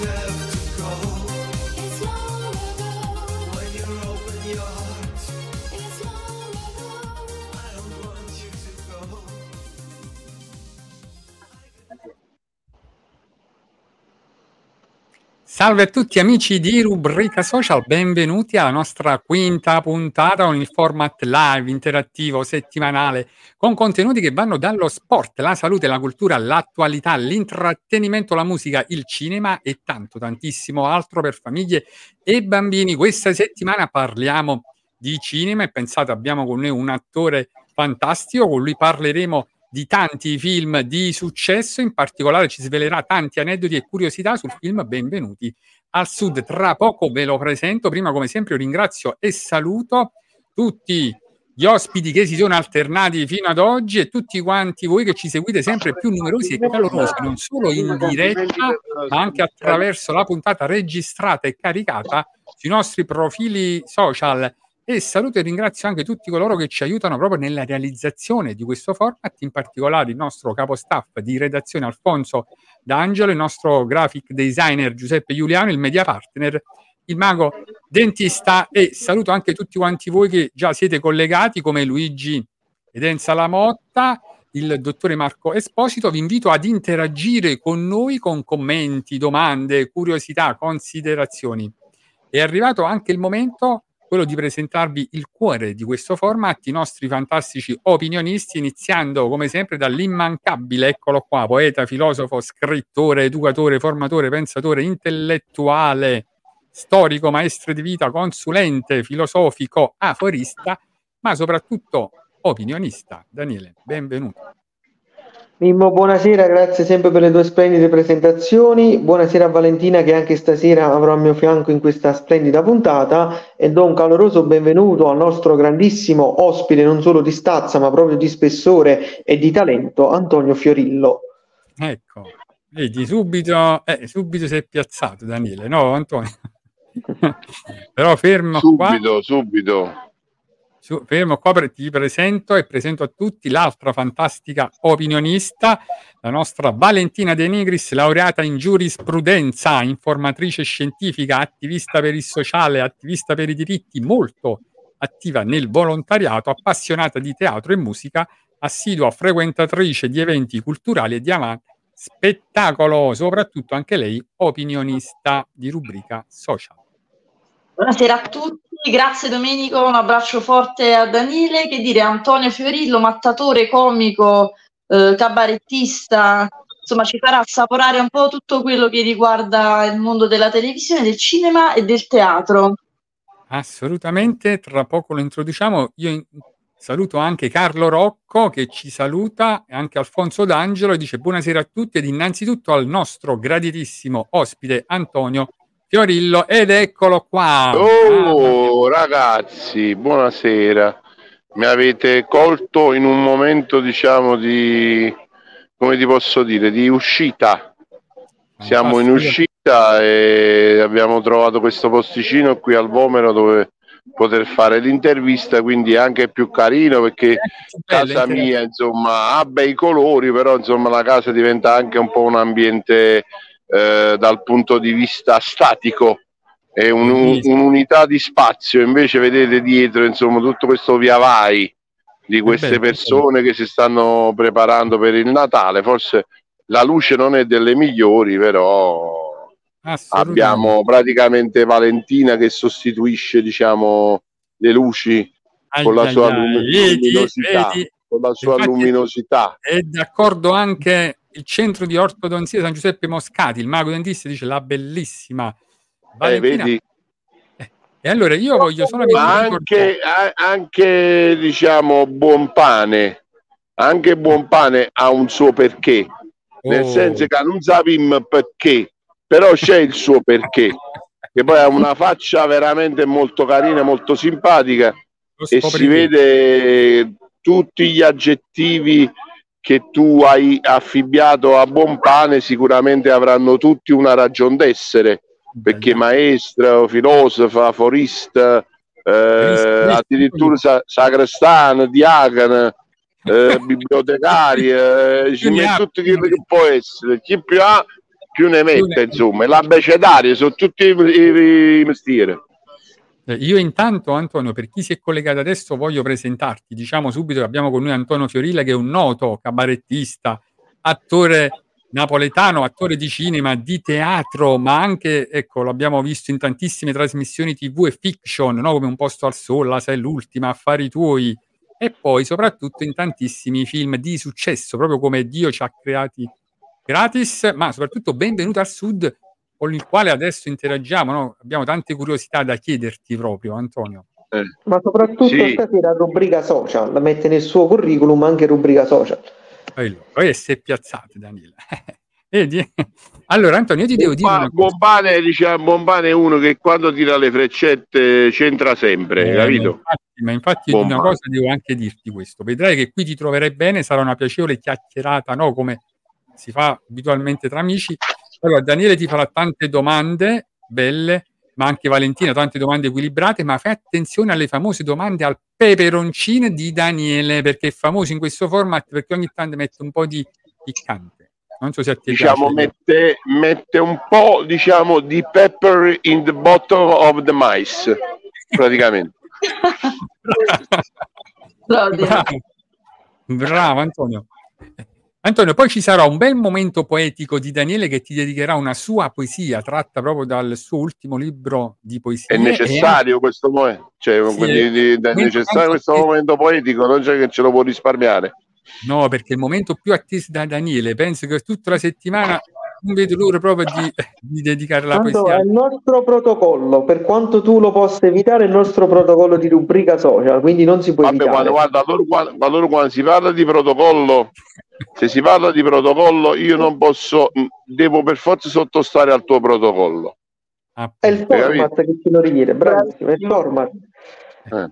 Jesus. Salve a tutti amici di Rubrica Social, benvenuti alla nostra quinta puntata con il format live interattivo settimanale con contenuti che vanno dallo sport, la salute, la cultura, l'attualità, l'intrattenimento, la musica, il cinema e tanto tantissimo altro per famiglie e bambini. Questa settimana parliamo di cinema e pensate abbiamo con noi un attore fantastico, con lui parleremo di tanti film di successo, in particolare ci svelerà tanti aneddoti e curiosità sul film Benvenuti al Sud. Tra poco ve lo presento, prima come sempre ringrazio e saluto tutti gli ospiti che si sono alternati fino ad oggi e tutti quanti voi che ci seguite sempre più numerosi e calorosi, non solo in diretta, ma anche attraverso la puntata registrata e caricata sui nostri profili social. E saluto e ringrazio anche tutti coloro che ci aiutano proprio nella realizzazione di questo format, in particolare il nostro capo staff di redazione Alfonso D'Angelo, il nostro graphic designer Giuseppe Giuliano, il media partner, il mago dentista e saluto anche tutti quanti voi che già siete collegati come Luigi Edenza Lamotta, il dottore Marco Esposito. Vi invito ad interagire con noi con commenti, domande, curiosità, considerazioni. È arrivato anche il momento quello di presentarvi il cuore di questo format, i nostri fantastici opinionisti, iniziando come sempre dall'immancabile, eccolo qua, poeta, filosofo, scrittore, educatore, formatore, pensatore, intellettuale, storico, maestro di vita, consulente, filosofico, aforista, ma soprattutto opinionista. Daniele, benvenuto. Mimmo, buonasera, grazie sempre per le tue splendide presentazioni. Buonasera a Valentina che anche stasera avrò al mio fianco in questa splendida puntata e do un caloroso benvenuto al nostro grandissimo ospite, non solo di stazza ma proprio di spessore e di talento, Antonio Fiorillo. Ecco, vedi, subito, eh, subito si è piazzato Daniele, no Antonio? Però fermo qua. Subito, subito. Su- fermo qua, per- ti presento e presento a tutti l'altra fantastica opinionista, la nostra Valentina De Nigris, laureata in giurisprudenza, informatrice scientifica, attivista per il sociale, attivista per i diritti, molto attiva nel volontariato, appassionata di teatro e musica, assidua frequentatrice di eventi culturali e di ama- spettacolo, soprattutto anche lei opinionista di rubrica social. Buonasera a tutti, grazie Domenico, un abbraccio forte a Daniele, che dire Antonio Fiorillo, mattatore, comico, eh, cabarettista, insomma ci farà assaporare un po' tutto quello che riguarda il mondo della televisione, del cinema e del teatro. Assolutamente, tra poco lo introduciamo. Io saluto anche Carlo Rocco che ci saluta e anche Alfonso D'Angelo e dice buonasera a tutti ed innanzitutto al nostro graditissimo ospite Antonio Fiorillo ed eccolo qua. Oh, ragazzi, buonasera. mi avete colto in un momento, diciamo, di, come ti posso dire, di uscita. Siamo in uscita e abbiamo trovato questo posticino qui al Vomero dove poter fare l'intervista, quindi è anche più carino perché bella, casa mia insomma ha bei colori, però insomma la casa diventa anche un po' un ambiente eh, dal punto di vista statico è un- un'unità di spazio, invece vedete dietro insomma tutto questo via vai di queste persone che si stanno preparando per il Natale, forse la luce non è delle migliori, però abbiamo praticamente Valentina che sostituisce diciamo le luci con la Ai, sua ai, ai. lumi- Vedi, luminosità, vedi? con la sua Infatti- luminosità. È d'accordo anche il centro di ortodonzia San Giuseppe Moscati, il mago dentista dice la bellissima Eh, Valentina. vedi? E allora io voglio solamente anche, a- anche diciamo buon pane, anche buon pane ha un suo perché, nel Oh. senso che non sappiamo perché, però c'è il suo perché, che poi ha una faccia veramente molto carina, molto simpatica e si vede tutti gli aggettivi che tu hai affibbiato a buon pane sicuramente avranno tutti una ragion d'essere perché maestro, filosofo, aforista, eh, addirittura sa- sacrestano, diacono, eh, bibliotecario, eh, ci mette tutto quello che può essere, chi più ha più ne mette, insomma, l'abbecedario sono tutti i, i- i mestieri. Eh, Io intanto, Antonio, per chi si è collegato adesso, voglio presentarti. Diciamo subito che abbiamo con noi Antonio Fiorilla, che è un noto cabarettista, attore napoletano, attore di cinema, di teatro, ma anche, ecco, l'abbiamo visto in tantissime trasmissioni TV e fiction, no? come Un posto al sole, La sei l'ultima, Affari tuoi, e poi soprattutto in tantissimi film di successo, proprio come Dio ci ha creati gratis, ma soprattutto Benvenuto al Sud, con il quale adesso interagiamo. no? Abbiamo tante curiosità da chiederti proprio, Antonio. Eh. Ma soprattutto Sì. stasera rubrica social, mette nel suo curriculum anche rubrica social. Allora, poi si è piazzate, Danilo. Vedi? Allora, Antonio, io ti devo dire cosa. buon pane, diciamo, buon pane è uno che quando tira le freccette c'entra sempre, Eh, capito? Ma infatti, ma infatti Buon una cosa devo anche dirti questo. Vedrai che qui ti troverai bene, sarà una piacevole chiacchierata, no? Come si fa abitualmente tra amici. Allora, Daniele ti farà tante domande belle, ma anche Valentina, tante domande equilibrate, ma fai attenzione alle famose domande al peperoncino di Daniele, perché è famoso in questo format, perché ogni tanto mette un po' di piccante. Non so se a te Diciamo, piace. mette, mette un po' diciamo, di pepper in the bottom of the mice, praticamente. Bravo, Bravo, bravo Antonio. Antonio, poi ci sarà un bel momento poetico di Daniele che ti dedicherà una sua poesia tratta proprio dal suo ultimo libro di poesie. È necessario questo momento, cioè, Sì, quindi, è- necessario questo momento poetico, non c'è che ce lo può risparmiare. E no, perché il momento più atteso da Daniele, penso che tutta la settimana non vedo l'ora proprio di, di dedicare la Tanto poesia. è il nostro protocollo, per quanto tu lo possa evitare, è il nostro protocollo di rubrica social, quindi non si può Vabbè, evitare. quando, guarda, allora, quando, allora quando si parla di protocollo, se si parla di protocollo, io non posso, devo per forza sottostare al tuo protocollo. È il format che ce lo richiede, bravissimo, è il format. Eh.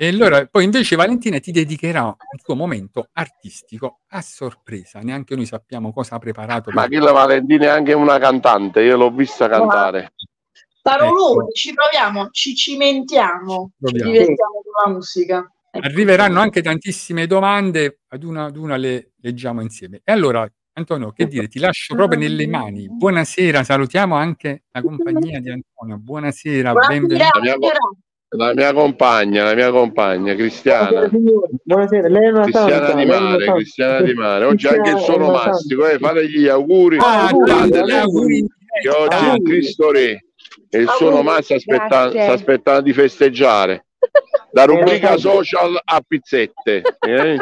E allora poi invece Valentina ti dedicherà un suo momento artistico a sorpresa, neanche noi sappiamo cosa ha preparato. Ma che la Valentina è anche una cantante, io l'ho vista cantare. Parolone, Ecco. ci proviamo, ci cimentiamo, ci Proviamo. divertiamo con la musica. Ecco. Arriveranno anche tantissime domande, ad una ad una le leggiamo insieme. E allora, Antonio, che dire, ti lascio proprio nelle mani. Buonasera, salutiamo anche la compagnia di Antonio. Buonasera, Buonasera, benvenuto. Abbiamo- buonasera. La mia compagna, la mia compagna, Cristiana. Buonasera, lei è una Cristiana santa, di Mare, santa. Cristiana di Mare. Oggi anche il santa. mastico, eh, fate gli auguri. Ah, gli auguri che oggi è Cristo Re e il suono Auguri, mastico sta aspettando, grazie. sta aspettando di festeggiare. Da rubrica Eh, social a pizzette. eh?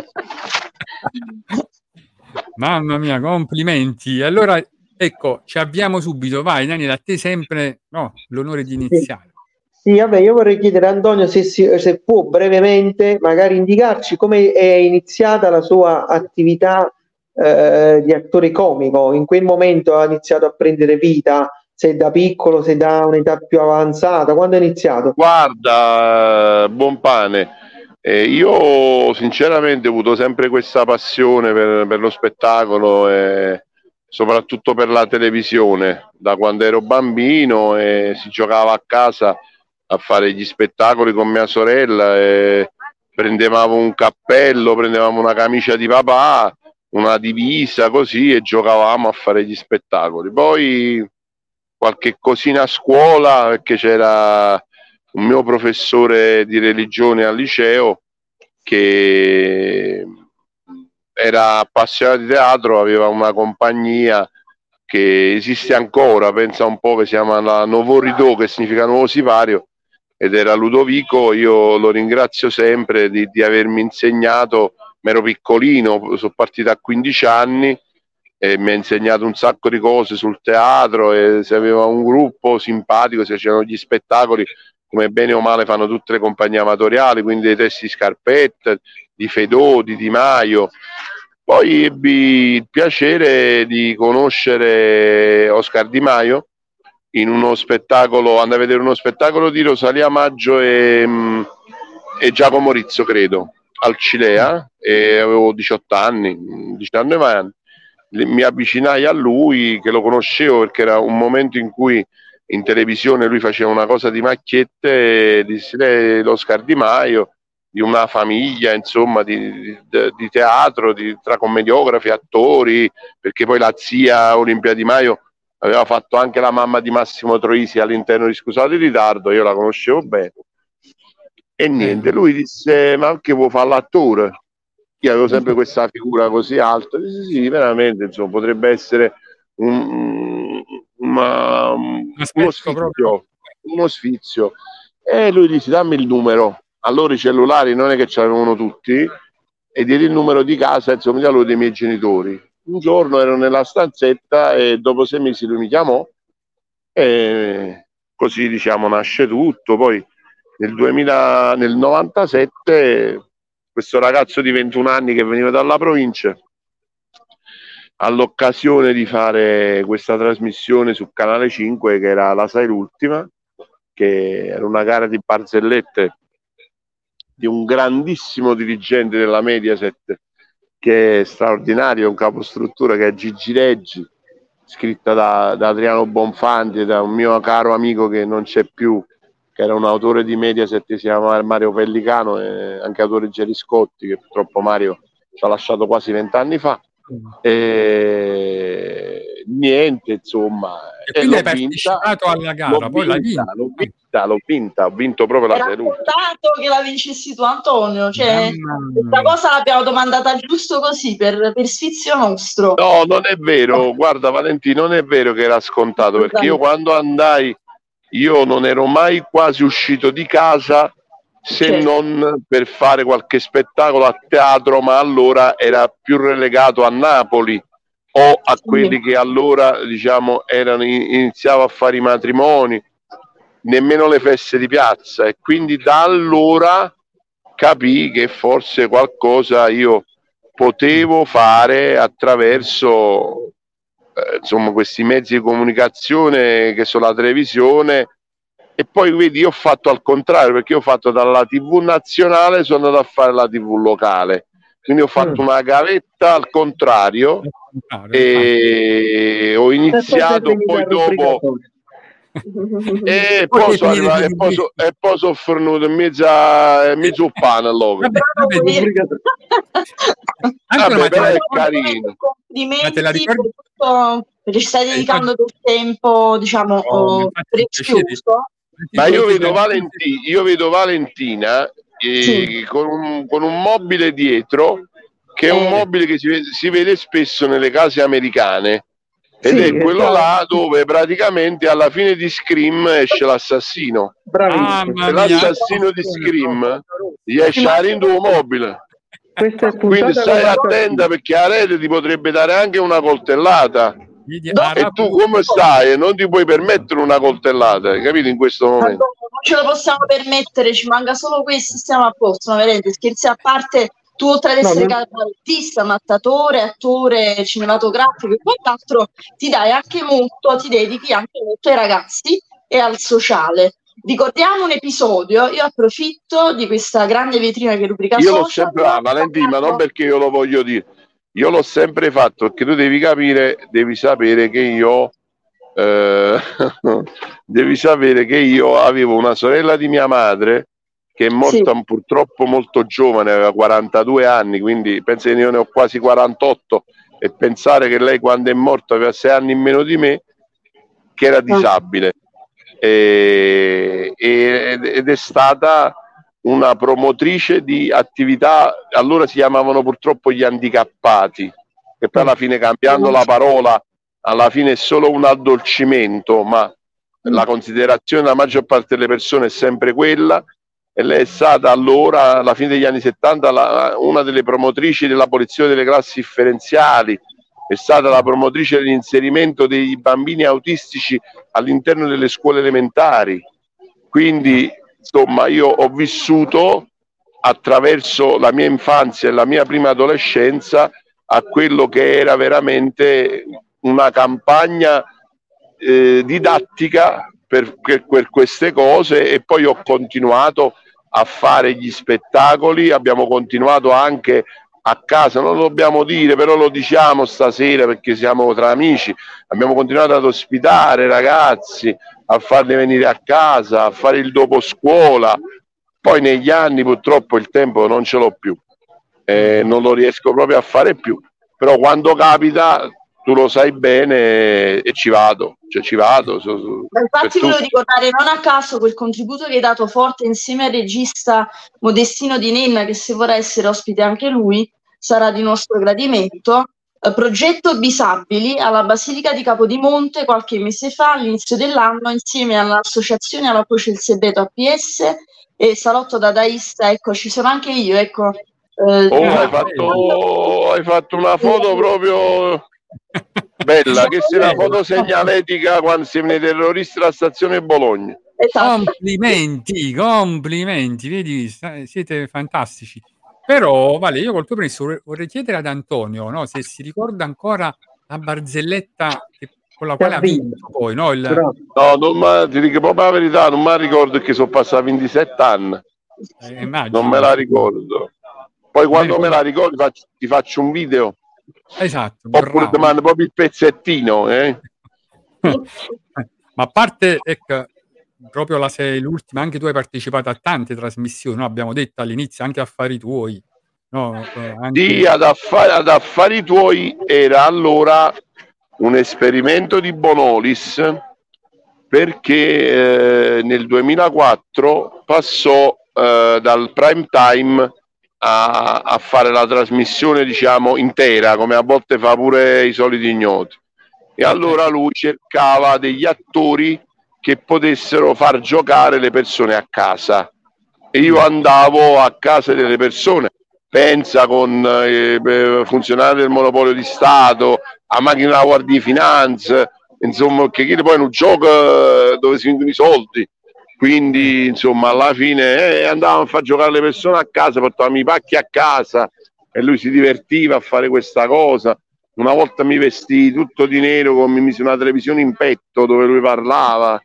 Mamma mia, complimenti. Allora, ecco, ci abbiamo subito. Vai, Daniele, a te sempre no, l'onore di iniziare. Sì, vabbè, io vorrei chiedere a Antonio se, si- se può brevemente magari indicarci come è iniziata la sua attività eh, di attore comico. In quel momento ha iniziato a prendere vita, se da piccolo, se da un'età più avanzata, quando è iniziato? Guarda, buon pane. E io sinceramente ho avuto sempre questa passione per, per lo spettacolo e soprattutto per la televisione da quando ero bambino e si giocava a casa a fare gli spettacoli con mia sorella e prendevamo un cappello, prendevamo una camicia di papà, una divisa così e giocavamo a fare gli spettacoli. Poi qualche cosina a scuola perché c'era un mio professore di religione al liceo che era appassionato di teatro, aveva una compagnia che esiste ancora, pensa un po' che si chiama la Novo Ridò, che significa nuovo sipario, ed era Ludovico, io lo ringrazio sempre di, di avermi insegnato, ero piccolino, sono partito a 15 anni e mi ha insegnato un sacco di cose sul teatro e se aveva un gruppo simpatico, se c'erano gli spettacoli, come bene o male fanno tutte le compagnie amatoriali, quindi dei testi Scarpetta, di Fedò, di Di Maio. Poi ebbi il piacere di conoscere Oscar Di Maio in uno spettacolo, andai a vedere uno spettacolo di Rosalia Maggio e, mm, e Giacomo Rizzo, credo, al Cilea, e avevo 18 anni, 19 anni. Mi avvicinai a lui, che lo conoscevo perché era un momento in cui in televisione lui faceva una cosa di macchiette e dissi "Lei è l'Oscar Di Maio di una famiglia insomma di, di- di teatro di- tra commediografi, attori perché poi la zia Olimpia Di Maio aveva fatto anche la mamma di Massimo Troisi all'interno di Scusate il ritardo, io la conoscevo bene e niente, lui disse ma anche vuoi fare l'attore? Io avevo sempre questa figura così alta, disse sì, veramente insomma potrebbe essere un, una- uno aspetto sfizio, proprio. uno sfizio. E lui disse dammi il numero. Allora i cellulari non è che ce l'avevano tutti e diedi il numero di casa, insomma, quello dei miei genitori. Un giorno ero nella stanzetta e dopo sei mesi lui mi chiamò e così diciamo nasce tutto. Poi nel 2000, nel 97 questo ragazzo di 21 anni che veniva dalla provincia all'occasione di fare questa trasmissione su Canale 5 che era la Sai l'ultima che era una gara di barzellette di un grandissimo dirigente della Mediaset che è straordinario, un capostruttura che è Gigi Reggi scritta da, da Adriano Bonfanti da un mio caro amico che non c'è più che era un autore di Mediaset si chiama Mario Pellicano e anche autore Gerry Scotti che purtroppo Mario ci ha lasciato quasi vent'anni fa e niente insomma E quindi l'ho hai partecipato alla gara, l'ho poi l'hai vinta, vinta. l'ho vinta, l'ho vinta, ho vinto proprio la Era seduta. contato che la vincessi tu Antonio, cioè questa cosa l'abbiamo domandata giusto così per, per sfizio nostro. No, non è vero, guarda Valentino, non è vero che era scontato, perché io quando andai, io non ero mai quasi uscito di casa se Certo. non per fare qualche spettacolo a teatro, ma allora era più relegato a Napoli o a quelli che allora diciamo erano iniziavo a fare i matrimoni, nemmeno le feste di piazza e quindi da allora capii che forse qualcosa io potevo fare attraverso eh, insomma questi mezzi di comunicazione che sono la televisione. E poi vedi io ho fatto al contrario perché io ho fatto dalla tv nazionale sono andato a fare la tv locale. Quindi ho fatto Mm. una gavetta al contrario e ho iniziato poi dopo e arrivato- di e poi so- e poi sono fornuto in mezzo a in mezzo al pane allora. Vabbè, vabbè, Vabbè, però la è carino. Complimenti la per ricordi? tutto, perché ci stai dedicando del tempo, diciamo, Oh, oh, prezioso. Ma io vedo, Sì. Valenti- io vedo Valentina eh, Sì. con, un, con un mobile dietro che è un Eh. mobile che si vede, si vede spesso nelle case americane ed Sì, è quello esatto. là dove praticamente alla fine di Scream esce l'assassino Bravissimo. Mia. l'assassino di Scream gli esce a rindu mobile quindi stai la- attenta perché a rete ti potrebbe dare anche una coltellata No, e tu come stai non ti puoi permettere una coltellata hai capito in questo momento non ce lo possiamo permettere, ci manca solo questo, stiamo a posto, ma veramente scherzi a parte, tu oltre ad No, essere non- artista, mattatore, attore cinematografico e quant'altro, ti dai anche molto, ti dedichi anche molto ai ragazzi e al sociale. ricordiamo un episodio, io approfitto di questa grande vetrina che rubrica Io l'ho sempre ah, Valentina, ma non perché io lo voglio dire. Io l'ho sempre fatto perché tu devi capire, devi sapere che io eh, devi sapere che io avevo una sorella di mia madre che è morta purtroppo molto giovane, aveva 42 anni, quindi penso che io ne ho quasi 48 e pensare che lei quando è morta aveva 6 anni in meno di me, che era disabile. E- e- ed è stata una promotrice di attività, allora si chiamavano purtroppo gli handicappati, che poi alla fine cambiando la parola, alla fine è solo un addolcimento, ma la considerazione della maggior parte delle persone è sempre quella e lei è stata allora, alla fine degli anni 70, la- una delle promotrici dell'abolizione delle classi differenziali, è stata la promotrice dell'inserimento dei bambini autistici all'interno delle scuole elementari. Quindi, insomma, io ho vissuto attraverso la mia infanzia e la mia prima adolescenza a quello che era veramente una campagna eh, didattica per, per- per queste cose e poi ho continuato a fare gli spettacoli, abbiamo continuato anche a casa, non lo dobbiamo dire, però lo diciamo stasera perché siamo tra amici, abbiamo continuato ad ospitare ragazzi, a farli venire a casa, a fare il dopo scuola, poi negli anni purtroppo il tempo non ce l'ho più, eh, non lo riesco proprio a fare più, però quando capita tu lo sai bene e ci vado, cioè ci vado. so- so- Infatti volevo ricordare non a caso quel contributo che hai dato forte insieme al regista Modestino Di Nenna, che se vorrà essere ospite anche lui, sarà di nostro gradimento. Eh, Progetto Bisabili alla Basilica di Capodimonte qualche mese fa, all'inizio dell'anno, insieme all'associazione alla Croce del Sebeto APS e Salotto Dadaista, ecco, ci sono anche io, ecco. Eh, Oh, hai, fatto, hai fatto una foto proprio bella, che sia una foto segnaletica quando si viene terroristi alla stazione Bologna. esatto. Complimenti, complimenti, vedi, siete fantastici. Però, vale, io col tuo permesso vorrei- chiedere ad Antonio, no, se si ricorda ancora la barzelletta che- con la quale ha vinto poi, no, il-. No, non ma- ti dico proprio la verità, non me la ricordo che sono passati 27 anni, eh, non me la ricordo. Poi quando me la ricordo ti faccio un video, Esatto, oppure ti mando proprio il pezzettino. Eh? Ma a parte, ecco, proprio la sei l'ultima, anche tu hai partecipato a tante trasmissioni, no? Abbiamo detto all'inizio anche affari tuoi, no? Eh, anche- Sì, ad affari, ad affari tuoi era allora un esperimento di Bonolis perché eh, nel 2004 passò eh, dal prime time a, a fare la trasmissione diciamo intera come a volte fa pure i soliti ignoti. E allora lui cercava degli attori che potessero far giocare le persone a casa. E io andavo a casa delle persone. Pensa con eh, eh, funzionari del monopolio di Stato, a macchina della Guardia di Finanza, insomma, che poi è un gioco eh, dove si vendono i soldi. Quindi, insomma, alla fine eh, andavamo a far giocare le persone a casa, portavamo i pacchi a casa e lui si divertiva a fare questa cosa. Una volta mi vestii tutto di nero, con, mi mise una televisione in petto dove lui parlava.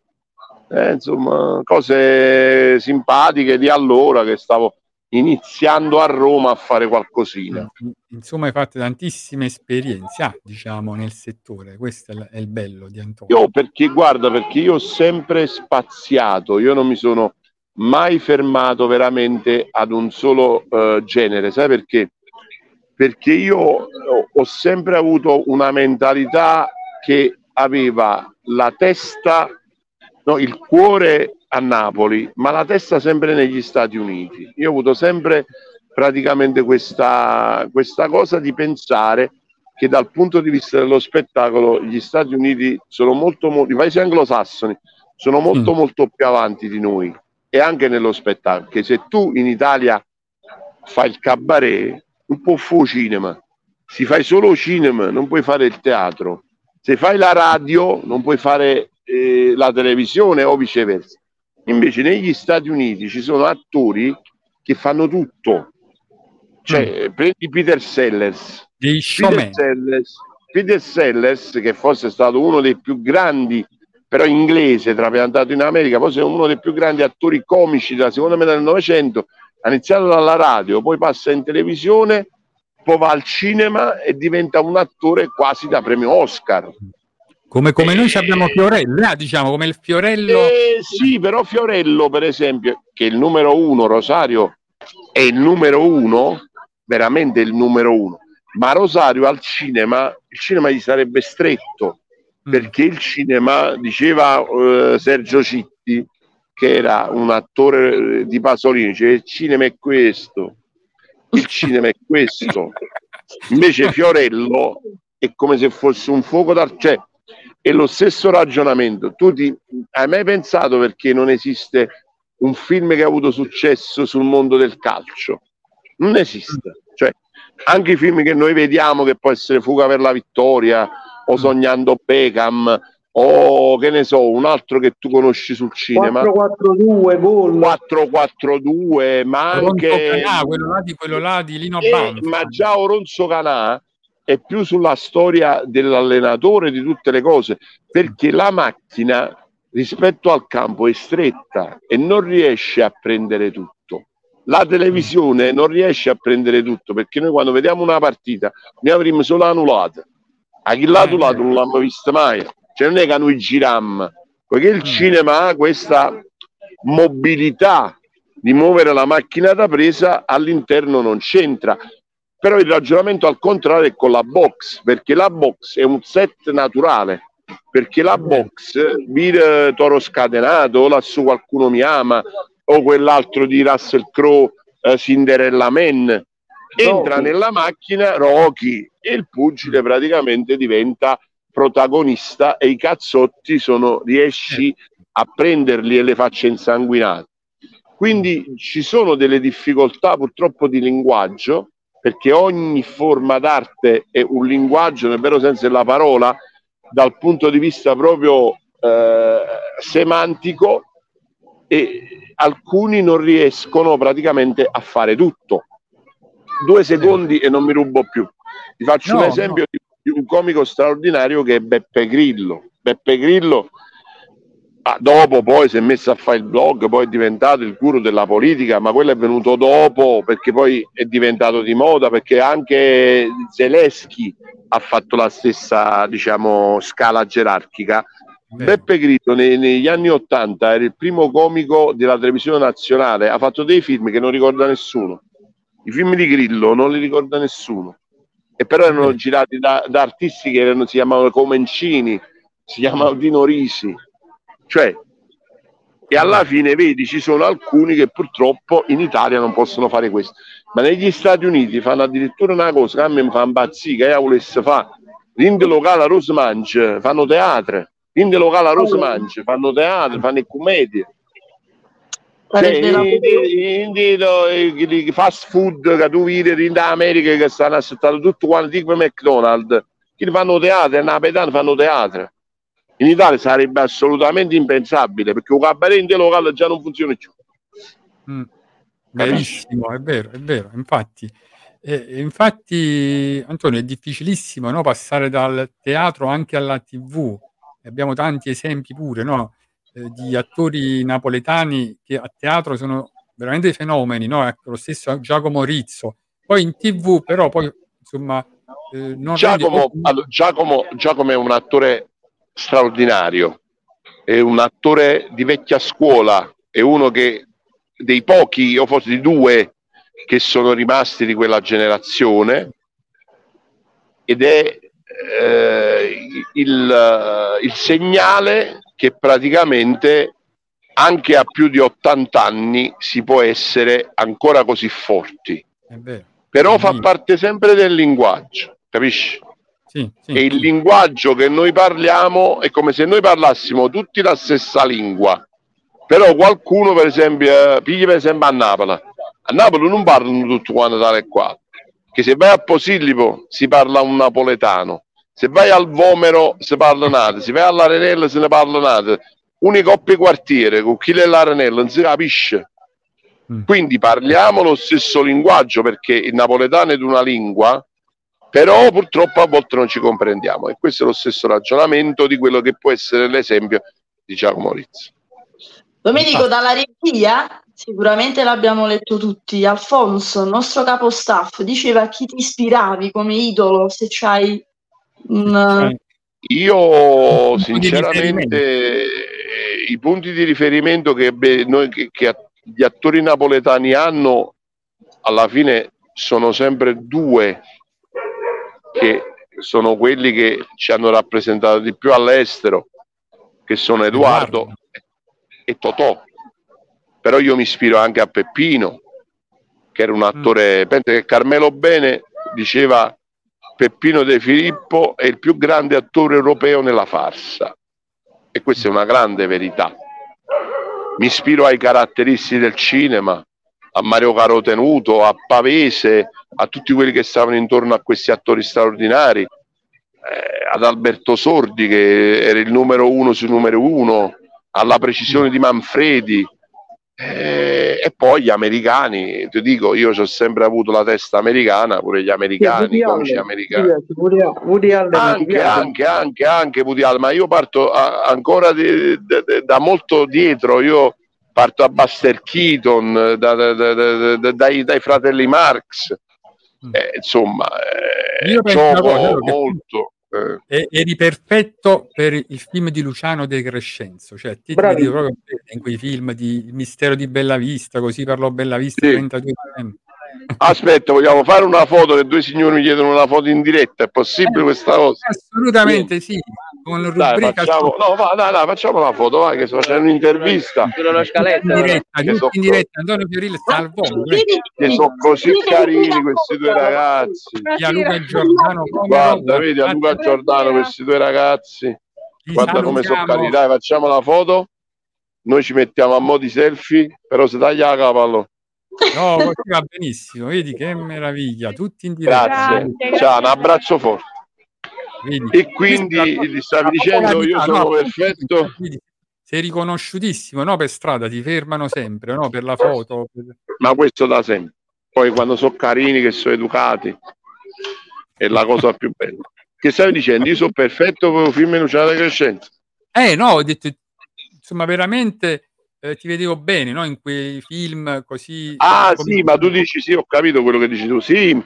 Eh, insomma, cose simpatiche di allora che stavo iniziando a Roma a fare qualcosina. Insomma, hai fatto tantissime esperienze, ah, diciamo, nel settore. Questo è il, bello di Antonio. Io perché guarda, perché io ho sempre spaziato, io non mi sono mai fermato veramente ad un solo eh, genere, sai perché? Perché io ho, ho sempre avuto una mentalità che aveva la testa, no, il cuore a Napoli, ma la testa sempre negli Stati Uniti. Io ho avuto sempre praticamente questa, questa cosa di pensare che dal punto di vista dello spettacolo gli Stati Uniti sono molto, molto i paesi anglosassoni sono molto Mm. molto più avanti di noi e anche nello spettacolo che se tu in Italia fai il cabaret non puoi fare cinema se fai solo cinema non puoi fare il teatro se fai la radio non puoi fare eh, la televisione o viceversa invece negli Stati Uniti ci sono attori che fanno tutto cioè prendi Peter Sellers Peter. Sellers, Peter Sellers, che forse è stato uno dei più grandi però inglese, trapiantato in America, poi sei uno dei più grandi attori comici della seconda metà del Novecento, ha iniziato dalla radio, poi passa in televisione, poi va al cinema e diventa un attore quasi da premio Oscar. Come, come noi Eh. abbiamo Fiorello, diciamo come il Fiorello. Eh, sì, però Fiorello, per esempio, che è il numero uno, Rosario è il numero uno, veramente il numero uno, ma Rosario al cinema, il cinema gli sarebbe stretto, Mm. perché il cinema, diceva eh, Sergio Citti, che era un attore eh, di Pasolini, cioè il cinema è questo, il cinema è questo. Invece Fiorello è come se fosse un fuoco d'ar- cioè è lo stesso ragionamento. Tu ti, hai mai pensato perché non esiste un film che ha avuto successo sul mondo del calcio? Non esiste. Cioè, anche i film che noi vediamo, che può essere Fuga per la vittoria o Sognando Beckham o che ne so, un altro che tu conosci sul cinema. 4-4-2, gol. 4-4-2, ma Ronzo anche Canà, quello là di, quello là di Lino eh, ma già Oronzo Canà è più sulla storia dell'allenatore di tutte le cose, perché la macchina rispetto al campo è stretta e non riesce a prendere tutto. La televisione non riesce a prendere tutto perché noi quando vediamo una partita ne avremo solo annullate. A chi l'ha Eh, annullato non l'hanno vista mai. Cioè non è che noi girammo, perché il cinema ha questa mobilità di muovere la macchina da presa all'interno non c'entra. Però il ragionamento al contrario è con la box, perché la box è un set naturale, perché la box, vide Toro Scatenato, lassù qualcuno mi ama, o quell'altro di Russell Crowe, eh, Cinderella Man, entra Rocky. nella macchina Rocky e il pugile praticamente diventa protagonista e i cazzotti sono riesci a prenderli e le facce insanguinate. Quindi ci sono delle difficoltà purtroppo di linguaggio, perché ogni forma d'arte è un linguaggio, nel vero senso della parola, dal punto di vista proprio eh, semantico, e alcuni non riescono praticamente a fare tutto. Due secondi e non mi rubo più. Ti faccio No, un esempio di, di un comico straordinario che è Beppe Grillo. Beppe Grillo ah, dopo poi si è messo a fare il blog, poi è diventato il guru della politica, ma quello è venuto dopo perché poi è diventato di moda, perché anche Zelensky ha fatto la stessa, diciamo, scala gerarchica. Vero. Beppe Grillo nei- negli anni Ottanta era il primo comico della televisione nazionale, ha fatto dei film che non ricorda nessuno. I film di Grillo non li ricorda nessuno. E però erano Mm. girati da, da artisti che erano- si chiamavano Comencini, si chiamavano Dino Risi. Cioè, e alla fine vedi, ci sono alcuni che purtroppo in Italia non possono fare questo. Ma negli Stati Uniti fanno addirittura una cosa che a me mi fa impazzire, che io volesse fare. L'Inde locale a Rosemange fanno teatro, l'Inde locale a Rosemange fanno teatro, fanno commedie. Cioè, Sarebbe la- i- i- i- lo- i- i fast food che tu vedi in America che stanno aspettando tutto quanto tipo McDonald's, che fanno teatro, e napetani fanno teatro. In Italia sarebbe assolutamente impensabile perché un cabaret locale già non funziona più. Mm. Verissimo, è vero, è vero. Infatti, eh, e infatti, Antonio, è difficilissimo no, passare dal teatro anche alla TV. Abbiamo tanti esempi pure no, eh, di attori napoletani che a teatro sono veramente dei fenomeni, no? Ecco, lo stesso Giacomo Rizzo. Poi in TV, però, poi insomma, eh, non Giacomo, rende- allora, Giacomo, Giacomo è un attore straordinario, è un attore di vecchia scuola, è uno che dei pochi, o forse di due, che sono rimasti di quella generazione ed è eh, il, il segnale che praticamente anche a più di 80 anni si può essere ancora così forti, però fa parte sempre del linguaggio, capisci? Sì, sì, E il linguaggio che noi parliamo è come se noi parlassimo tutti la stessa lingua, però qualcuno, per esempio, eh, pigli per esempio a Napoli, a Napoli non parlano tutti quanti tale e qua, che se vai a Posillipo si parla un napoletano, se vai al Vomero si parla nato, se vai all'Arenella se ne parla nato, une coppie quartiere con chi è l'Arenella non si capisce. Mm. Quindi parliamo lo stesso linguaggio perché il napoletano è di una lingua, però purtroppo a volte non ci comprendiamo e questo è lo stesso ragionamento di quello che può essere l'esempio di Giacomo Rizzo. Domenico, dalla regia, sicuramente l'abbiamo letto tutti. Alfonso, il nostro capo staff, diceva a chi ti ispiravi come idolo, se c'hai un... Io sinceramente i punti di riferimento che, beh, noi, che- che gli attori napoletani hanno alla fine sono sempre due che sono quelli che ci hanno rappresentato di più all'estero, che sono Edoardo e Totò. Però io mi ispiro anche a Peppino, che era un attore, penso che Carmelo Bene diceva Peppino De Filippo è il più grande attore europeo nella farsa. E questa è una grande verità. Mi ispiro ai caratteristi del cinema, a Mario Caro Tenuto, a Pavese, a tutti quelli che stavano intorno a questi attori straordinari, eh, ad Alberto Sordi che era il numero uno su numero uno, alla precisione di Manfredi. eh, e poi gli americani, ti dico, io ho sempre avuto la testa americana, pure gli americani, i comici americani. Woody, Allen Anche, anche, anche, anche Woody Allen, ma io parto a- ancora di- de- de- da molto dietro, io parto a Buster Keaton, da- da- da- da- da- dai, dai fratelli Marx, Eh, insomma, eh, Io penso cosa, molto. eh. E- eri perfetto per il film di Luciano De Crescenzo, cioè ti, ti proprio in quei film di Il mistero di Bellavista, così parlò Bellavista Sì. 32 anni. Aspetta, vogliamo fare una foto che due signori mi chiedono una foto in diretta, è possibile questa cosa? Assolutamente sì, con Dai, rubrica facciamo, no, va, dai, dai, facciamo la foto, vai, che sto facendo un'intervista. Sulla in scaletta. diretta, so- in diretta, Antonio Fiorillo sta al volo, eh. Che sono così carini questi due ragazzi. Sia Luca Giordano Guarda, vedi a Luca Giordano, questi due ragazzi. Guarda come sono carini. Dai, facciamo la foto. Noi ci mettiamo a mo' di selfie, però se taglia la cavallo. No, così va benissimo, vedi che meraviglia, tutti in diretta. Grazie. Ciao, un abbraccio forte. Vedi. E quindi gli stavi dicendo io sono no, perfetto, vedi, Sei riconosciutissimo, no? Per strada ti fermano sempre, no? Per la foto. per- ma questo da sempre. Poi quando sono carini, che sono educati, è la cosa più bella. Che stavi dicendo? Io sono perfetto con il film Luciana De Crescenzo. Eh no, ho detto, insomma, veramente eh, ti vedevo bene, no? In quei film così... Ah come- sì, ma tu dici sì, ho capito quello che dici tu. Sì,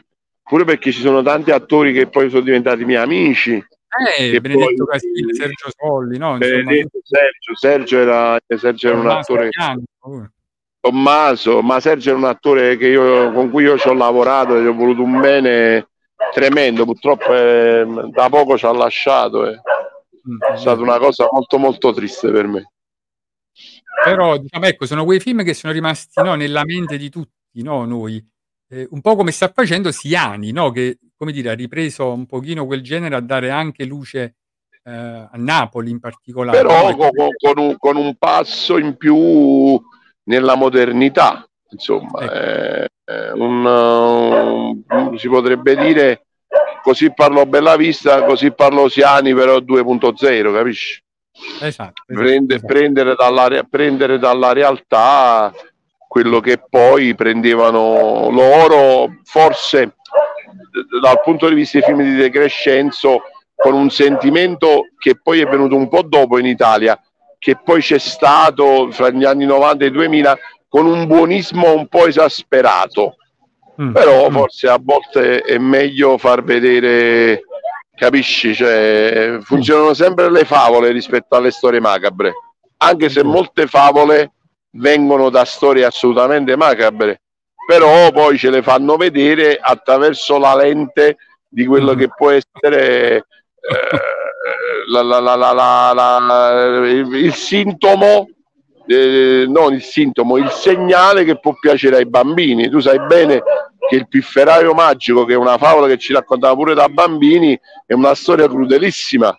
pure perché ci sono tanti attori che poi sono diventati miei amici. Eh, Benedetto poi- Casilli, Sergio Solli, no? Benedetto, Sergio, Sergio era, Sergio era un attore Bianco. Tommaso, ma Sergio era un attore che io- con cui io ci ho lavorato e gli ho voluto un bene tremendo, purtroppo eh, da poco ci ha lasciato, eh. Mm, è stata una cosa molto molto triste per me. Però, diciamo, ecco, sono quei film che sono rimasti no, nella mente di tutti, no, noi. Eh, un po' come sta facendo Siani, no? Che, come dire, ha ripreso un pochino quel genere a dare anche luce eh, a Napoli in particolare. Però no? con, con un, con un passo in più nella modernità, insomma, Ecco. eh, eh, un, un- si potrebbe dire così parlò Bellavista, così parlò Siani, però 2.0, capisci? Esatto, esatto, Prende- esatto. prendere, dalla, re- prendere dalla realtà quello che poi prendevano loro, forse dal punto di vista dei film di De Crescenzo, con un sentimento che poi è venuto un po' dopo in Italia, che poi c'è stato fra gli anni 90 e 2000 con un buonismo un po' esasperato. Mm, però mm. forse a volte è meglio far vedere capisci? Cioè funzionano sempre le favole rispetto alle storie macabre anche se molte favole vengono da storie assolutamente macabre però poi ce le fanno vedere attraverso la lente di quello Mhm. che può essere eh, la- la- la- la- la- la- il, il sintomo eh, non il sintomo, il segnale che può piacere ai bambini. Tu sai bene che il pifferaio magico, che è una favola che ci raccontava pure da bambini, è una storia crudelissima.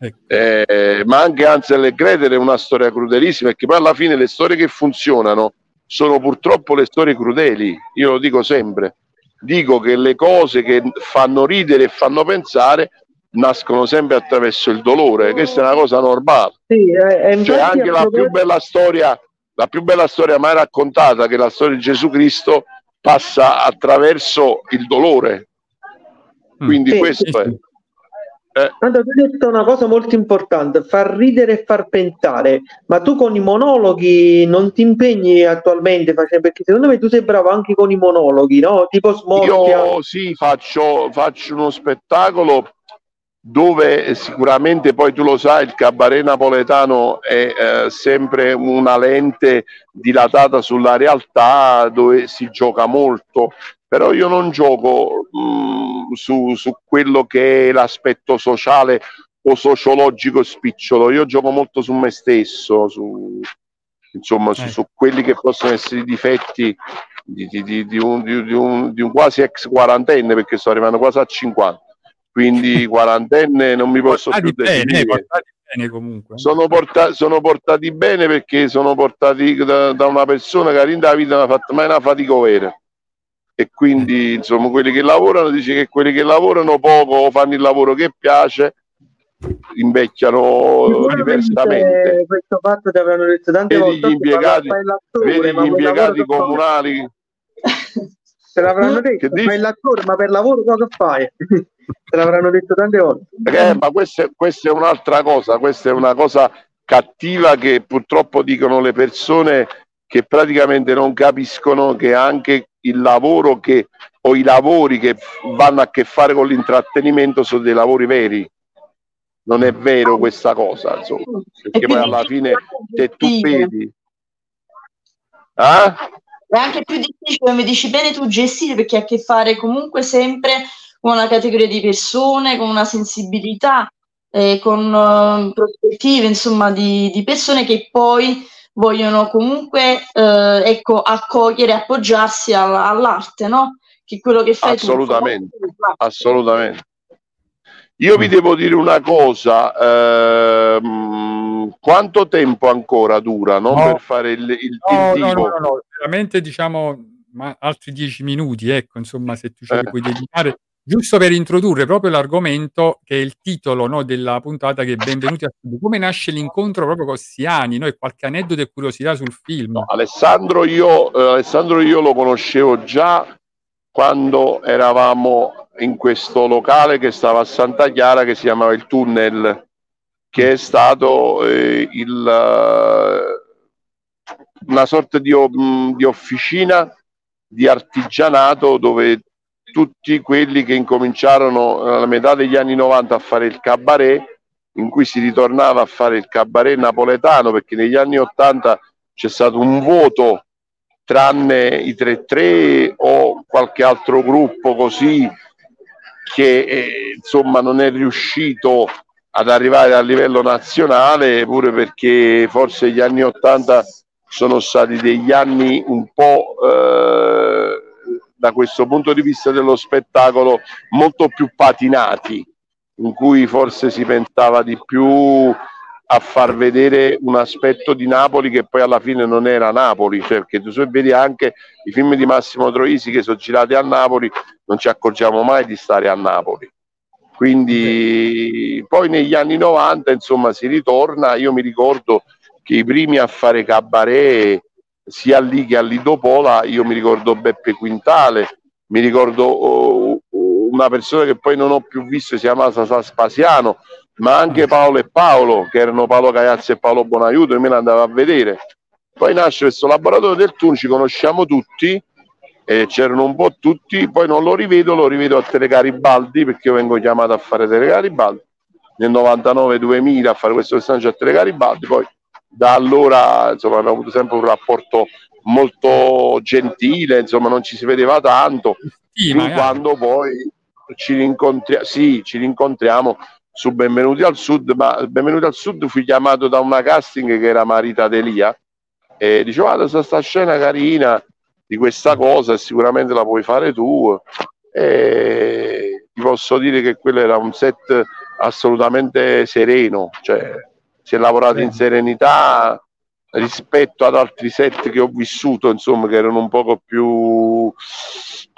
Ecco. Eh, ma anche Hansel e Gretel è una storia crudelissima, perché poi alla fine le storie che funzionano sono purtroppo le storie crudeli. Io lo dico sempre. Dico che le cose che fanno ridere e fanno pensare nascono sempre attraverso il dolore. Questa è una cosa normale. Sì, eh, e Cioè anche la più bella storia, la più bella storia mai raccontata, che è la storia di Gesù Cristo, passa attraverso il dolore. Mm. Quindi Sì, questo sì, è. Eh, Tanto tu hai detto una cosa molto importante, far ridere e far pensare, ma tu con i monologhi non ti impegni attualmente, face- perché secondo me tu sei bravo anche con i monologhi, no? Tipo Smorfia. io sì, faccio, faccio uno spettacolo dove sicuramente poi tu lo sai, il cabaret napoletano è eh, sempre una lente dilatata sulla realtà dove si gioca molto, però io non gioco mh, su, su quello che è l'aspetto sociale o sociologico spicciolo, io gioco molto su me stesso, su, insomma, su, Eh. su quelli che possono essere i difetti di, di- di- di un, un- di un quasi ex quarantenne, perché sto arrivando quasi a 50, quindi quarantenne non mi posso più Portati bene, eh, definire. bene comunque. Sono, porta- sono portati bene perché sono portati da, da una persona che all'inizio della vita non ha fatto mai una fatica vera. E quindi, insomma, quelli che lavorano, dice che quelli che lavorano poco o fanno il lavoro che piace, invecchiano diversamente. questo fatto ti avranno detto tante Vedi volte gli "Oh, che impiegati, vedi gli impiegati che fai?" comunali, Te l'avranno detto, Che fai l'attore, ma per lavoro cosa fai? Te l'avranno detto tante volte. Eh, ma questa è, questa è un'altra cosa, questa è una cosa cattiva che purtroppo dicono le persone che praticamente non capiscono che anche il lavoro che o i lavori che vanno a che fare con l'intrattenimento sono dei lavori veri. Non è vero questa cosa, insomma, perché poi alla fine se tu vedi Ah? È anche più difficile, come dici bene tu, gestire perché ha a che fare comunque sempre con una categoria di persone, con una sensibilità, eh, con eh, prospettive, insomma, di, di persone che poi vogliono comunque eh, ecco, accogliere, appoggiarsi alla- all'arte, no? Che è quello che fai tu. Assolutamente. assolutamente. Io vi devo dire una cosa, ehm, quanto tempo ancora dura no? No. per fare il, il No, no, team no, tipo? no, no, veramente diciamo ma altri dieci minuti, ecco, insomma, se tu ce li Eh. puoi dedicare, giusto per introdurre proprio l'argomento che è il titolo no, della puntata che è Benvenuti a Sud. Come nasce l'incontro proprio con Siani, no? e qualche aneddoto e curiosità sul film. No, Alessandro, io, eh, Alessandro io lo conoscevo già quando eravamo in questo locale che stava a Santa Chiara che si chiamava il Tunnel, che è stato eh, il, una sorta di, mh, di officina di artigianato dove tutti quelli che incominciarono alla metà degli anni 90 a fare il cabaret, in cui si ritornava a fare il cabaret napoletano, perché negli anni 80 c'è stato un voto tranne i 3-3 o qualche altro gruppo così che eh, insomma non è riuscito ad arrivare a livello nazionale pure perché forse gli anni 80 sono stati degli anni un po' eh, da questo punto di vista dello spettacolo molto più patinati in cui forse si pensava di più a far vedere un aspetto di Napoli che poi alla fine non era Napoli, cioè, perché tu vedi anche i film di Massimo Troisi che sono girati a Napoli, non ci accorgiamo mai di stare a Napoli. Quindi poi negli anni 90 insomma si ritorna, io mi ricordo che i primi a fare cabaret sia lì che a Lidopola, io mi ricordo Beppe Quintale, mi ricordo oh, una persona che poi non ho più visto, si chiama Sasà Spasiano, ma anche Paolo e Paolo, che erano Paolo Cagliazzi e Paolo Bonaiuto, e me l'andavo a vedere. Poi nasce questo laboratorio del Tun, ci conosciamo tutti, e c'erano un po' tutti, poi non lo rivedo, lo rivedo a Telegaribaldi, perché io vengo chiamato a fare Telegaribaldi, nel 99-2000 a fare questo personaggio a Telegaribaldi, poi da allora insomma abbiamo avuto sempre un rapporto molto gentile, insomma non ci si vedeva tanto, Sì, quando poi ci rincontriamo, sì, ci rincontriamo su Benvenuti al Sud, ma Benvenuti al Sud fui chiamato da una casting che era Marita Delia e dice guarda sta, sta scena carina di questa cosa sicuramente la puoi fare tu. E ti posso dire che quello era un set assolutamente sereno, cioè si è lavorato in serenità rispetto ad altri set che ho vissuto, insomma, che erano un poco più,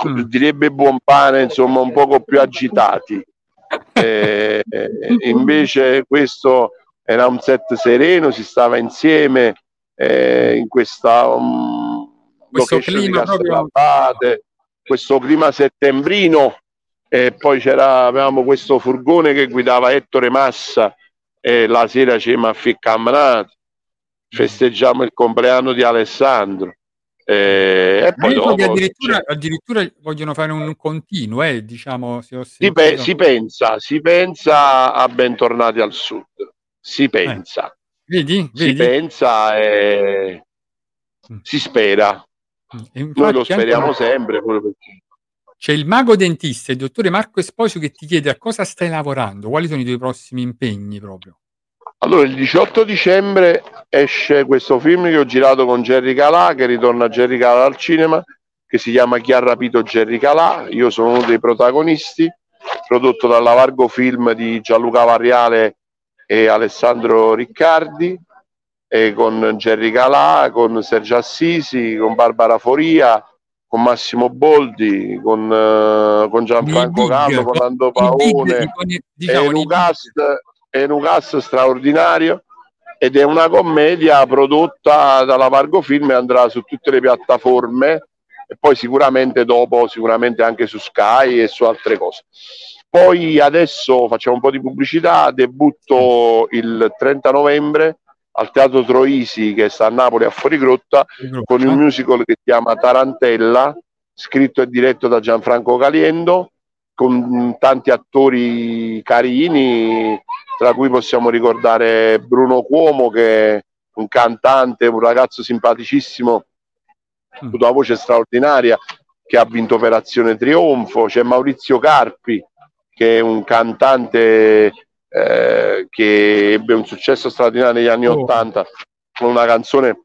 Mm. direbbe buon pane, insomma, un poco più agitati. Eh, eh, invece questo era un set sereno, si stava insieme eh, in questa um, Questo clima proprio- questo clima settembrino e poi c'era, avevamo questo furgone che guidava Ettore Massa e la sera ci a Ficcamnato, festeggiamo il compleanno di Alessandro. E, e poi dopo addirittura, addirittura vogliono fare un continuo, eh, diciamo, se ho si, pe- si pensa, si pensa a bentornati al sud, si pensa, Vedi? si Vedi? pensa e Mm. si spera. E Noi lo infatti anche- speriamo sempre, pure perché C'è il mago dentista, il dottore Marco Esposito che ti chiede a cosa stai lavorando, quali sono i tuoi prossimi impegni proprio. Allora, il 18 dicembre esce questo film che ho girato con Jerry Calà, che ritorna Jerry Calà al cinema, che si chiama Chi ha rapito Jerry Calà. Io sono uno dei protagonisti, prodotto dalla Vargo Film di Gianluca Varriale e Alessandro Riccardi, e con Jerry Calà, con Sergio Assisi, con Barbara Foria, con Massimo Boldi, con, eh, con Gianfranco Gallo, con big, Paone diciamo, è un cast, è un cast straordinario ed è una commedia prodotta dalla Vargo Film e andrà su tutte le piattaforme e poi sicuramente dopo sicuramente anche su Sky e su altre cose. Poi adesso facciamo un po' di pubblicità, debutto il 30 novembre al Teatro Troisi che sta a Napoli a Fuorigrotta con un musical che si chiama Tarantella, scritto e diretto da Gianfranco Caliendo, con tanti attori carini, tra cui possiamo ricordare Bruno Cuomo che è un cantante, un ragazzo simpaticissimo, Mm. con una voce straordinaria, che ha vinto Operazione Trionfo, c'è Maurizio Carpi che è un cantante eh, che ebbe un successo straordinario negli anni Oh. Ottanta con una canzone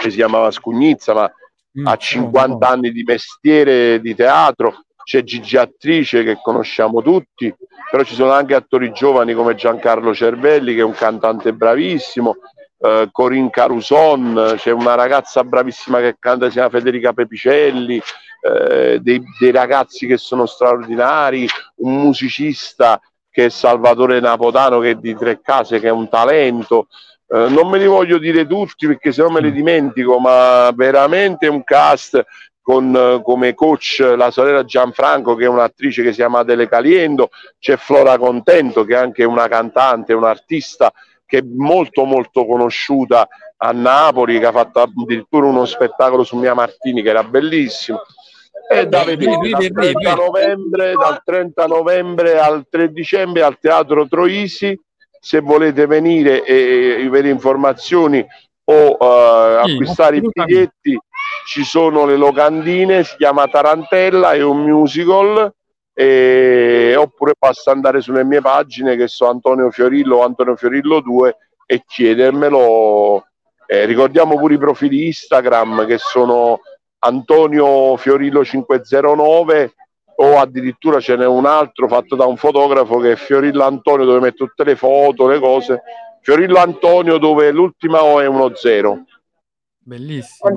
che si chiamava Scugnizza, ma Mm, ha oh, 50 oh. anni di mestiere di teatro, c'è Gigi Attrice che conosciamo tutti, però ci sono anche attori giovani come Giancarlo Cervelli che è un cantante bravissimo, eh, Corinne Caruson, c'è una ragazza bravissima che canta, si chiama Federica Pepicelli, eh, dei, dei ragazzi che sono straordinari, un musicista che è Salvatore Napotano che è di Tre Case, che è un talento, eh, non me li voglio dire tutti perché se no me li dimentico, ma veramente un cast con eh, come coach la sorella Gianfranco che è un'attrice che si chiama Adele Caliendo, c'è Flora Contento che è anche una cantante, un'artista che è molto molto conosciuta a Napoli, che ha fatto addirittura uno spettacolo su Mia Martini che era bellissimo. E da vedere dal vedi, 30 vedi. novembre, dal 30 novembre al 3 dicembre al Teatro Troisi. Se volete venire e avere informazioni o Sì, acquistare i biglietti ci sono le locandine si chiama Tarantella è un musical e- oppure basta andare sulle mie pagine che sono Antonio Fiorillo o Antonio Fiorillo 2 e chiedermelo. Eh, ricordiamo pure i profili Instagram che sono Antonio Fiorillo 509 o addirittura ce n'è un altro fatto da un fotografo che è Fiorillo Antonio dove mette tutte le foto, le cose. Fiorillo Antonio dove l'ultima O è uno zero. Bellissimo.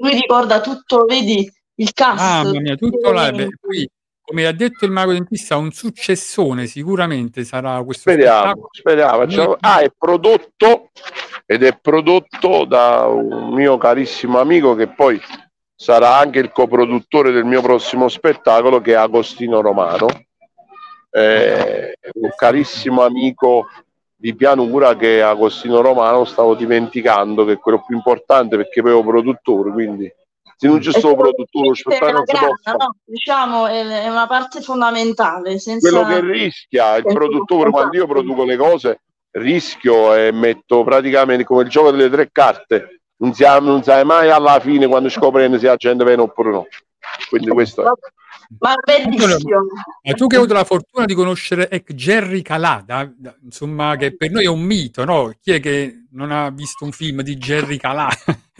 Lui ricorda tutto, vedi, il cast. Mamma mia, tutto là. beh, Poi, come ha detto il mago dentista, un successone sicuramente sarà questo Speriamo, spettacolo. speriamo. facciamo- Ah, è prodotto ed è prodotto da un mio carissimo amico che poi sarà anche il coproduttore del mio prossimo spettacolo che è Agostino Romano. Eh, un carissimo amico di pianura che è Agostino Romano, stavo dimenticando che è quello più importante perché un produttore, quindi se non c'è solo produttore, lo spettacolo grana, no? diciamo, è, è una parte fondamentale. Senza... quello che rischia il produttore quando io produco le cose rischio e metto praticamente come il gioco delle tre carte non, siamo, non sai mai alla fine quando scopri se la gente viene oppure no quindi questo è Ma bellissimo. Ma tu che hai avuto la fortuna di conoscere Ec Jerry Calà, da- da- insomma, che per noi è un mito, no? Chi è che non ha visto un film di Jerry Calà?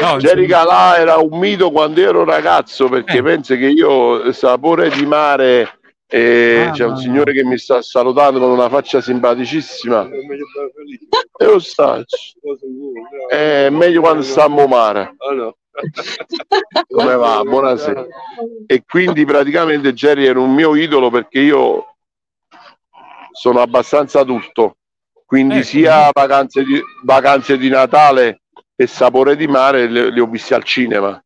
No, Jerry insomma, Calà era un mito quando ero ragazzo perché Eh. penso che io sapore di mare e Ah, c'è un no. signore che mi sta salutando con una faccia simpaticissima e lo sta è meglio quando stiamo mare come va? Buonasera. E quindi praticamente Jerry era un mio idolo perché io sono abbastanza adulto, quindi Ecco. sia vacanze di, vacanze di Natale e sapore di mare le, le ho viste al cinema.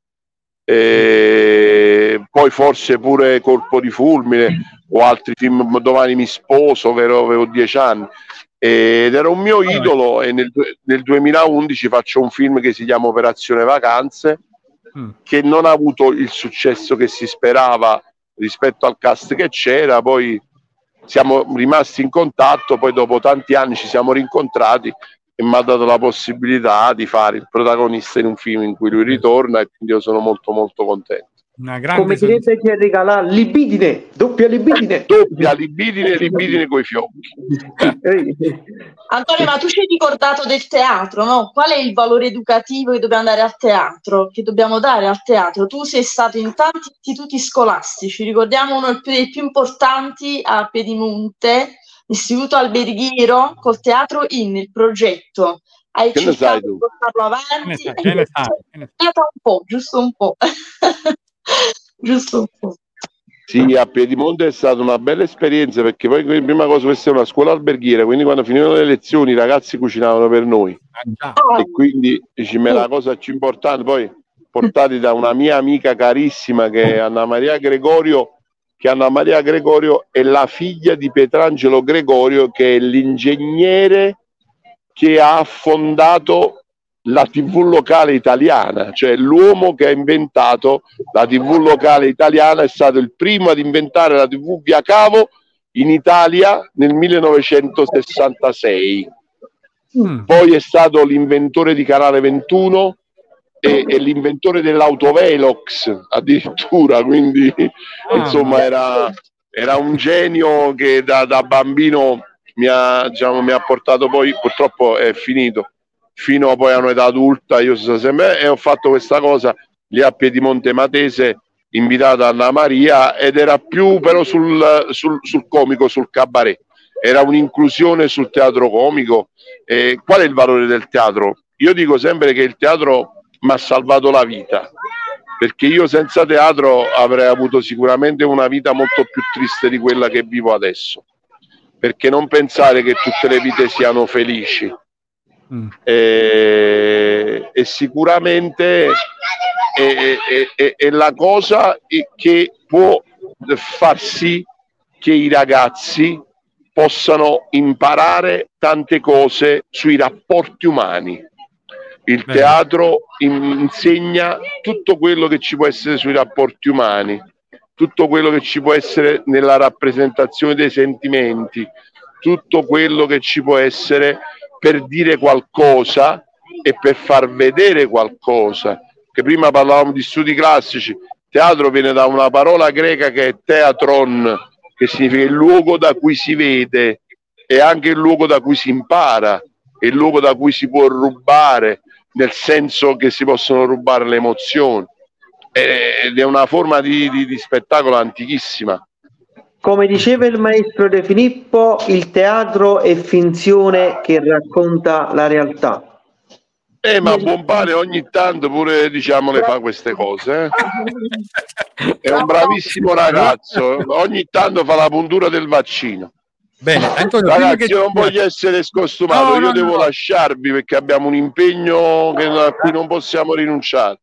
E poi forse pure Colpo di Fulmine o altri film, Domani mi sposo, vero, avevo dieci anni. Ed era un mio idolo e nel, nel 2011 faccio un film che si chiama Operazione Vacanze, Mm. che non ha avuto il successo che si sperava rispetto al cast che c'era, poi siamo rimasti in contatto, poi dopo tanti anni ci siamo rincontrati e mi ha dato la possibilità di fare il protagonista in un film in cui lui ritorna e quindi io sono molto molto contento. Una grande Come direbbe chi regala libidine, doppia libidine. Doppia libidine, libidine coi fiocchi. Antonio, ma tu ci hai ricordato del teatro, no? Qual è il valore educativo che dobbiamo dare al teatro? Che dobbiamo dare al teatro? Tu sei stato in tanti istituti scolastici, ricordiamo uno dei più importanti a Piedimonte, l'Istituto Alberghiero, col teatro in il progetto. Hai Che ne sai cercato tu? di portarlo Che ne avanti? sai, che ne sai, che ne sai. un po', giusto un po'. Giusto un po'. Sì, a Piedimonte è stata una bella esperienza perché poi prima cosa questa è una scuola alberghiera, quindi quando finivano le lezioni i ragazzi cucinavano per noi. Ah, e quindi dici, ma la cosa più importante poi portati da una mia amica carissima che è Anna Maria Gregorio che Anna Maria Gregorio è la figlia di Pietrangelo Gregorio che è l'ingegnere che ha fondato la TV locale italiana, cioè l'uomo che ha inventato la TV locale italiana è stato il primo ad inventare la TV via cavo in Italia nel 1966 Mm. poi è stato l'inventore di Canale 21 e, e l'inventore dell'autovelox addirittura, quindi Ah, insomma era, era un genio che da, da bambino mi ha, diciamo, mi ha portato poi, purtroppo è finito, fino poi a un'età adulta, io sono sempre e ho fatto questa cosa lì a Piedimonte Matese invitata Anna Maria ed era più però sul, sul, sul comico, sul cabaret era un'inclusione sul teatro comico. Eh, qual è il valore del teatro? Io dico sempre che il teatro mi ha salvato la vita, perché io senza teatro avrei avuto sicuramente una vita molto più triste di quella che vivo adesso. Perché non pensare che tutte le vite siano felici. Mm. Eh, e sicuramente è, è- è- è la cosa che può far sì che i ragazzi possano imparare tante cose sui rapporti umani. Il Bene. teatro in- insegna tutto quello che ci può essere sui rapporti umani, tutto quello che ci può essere nella rappresentazione dei sentimenti, tutto quello che ci può essere per dire qualcosa e per far vedere qualcosa. Che prima parlavamo di studi classici, teatro viene da una parola greca che è teatron, che significa il luogo da cui si vede e anche il luogo da cui si impara, è il luogo da cui si può rubare, nel senso che si possono rubare le emozioni. Ed è una forma di, di- di spettacolo antichissima. Come diceva il maestro De Filippo, il teatro è finzione che racconta la realtà. Eh, ma buon pane ogni tanto pure diciamo le fa queste cose. eh. È un bravissimo ragazzo, ogni tanto fa la puntura del vaccino. Bene, Antonio, Ragazzi, che io non voglio essere scostumato, No, io no, devo no. lasciarvi perché abbiamo un impegno che- a cui non possiamo rinunciare.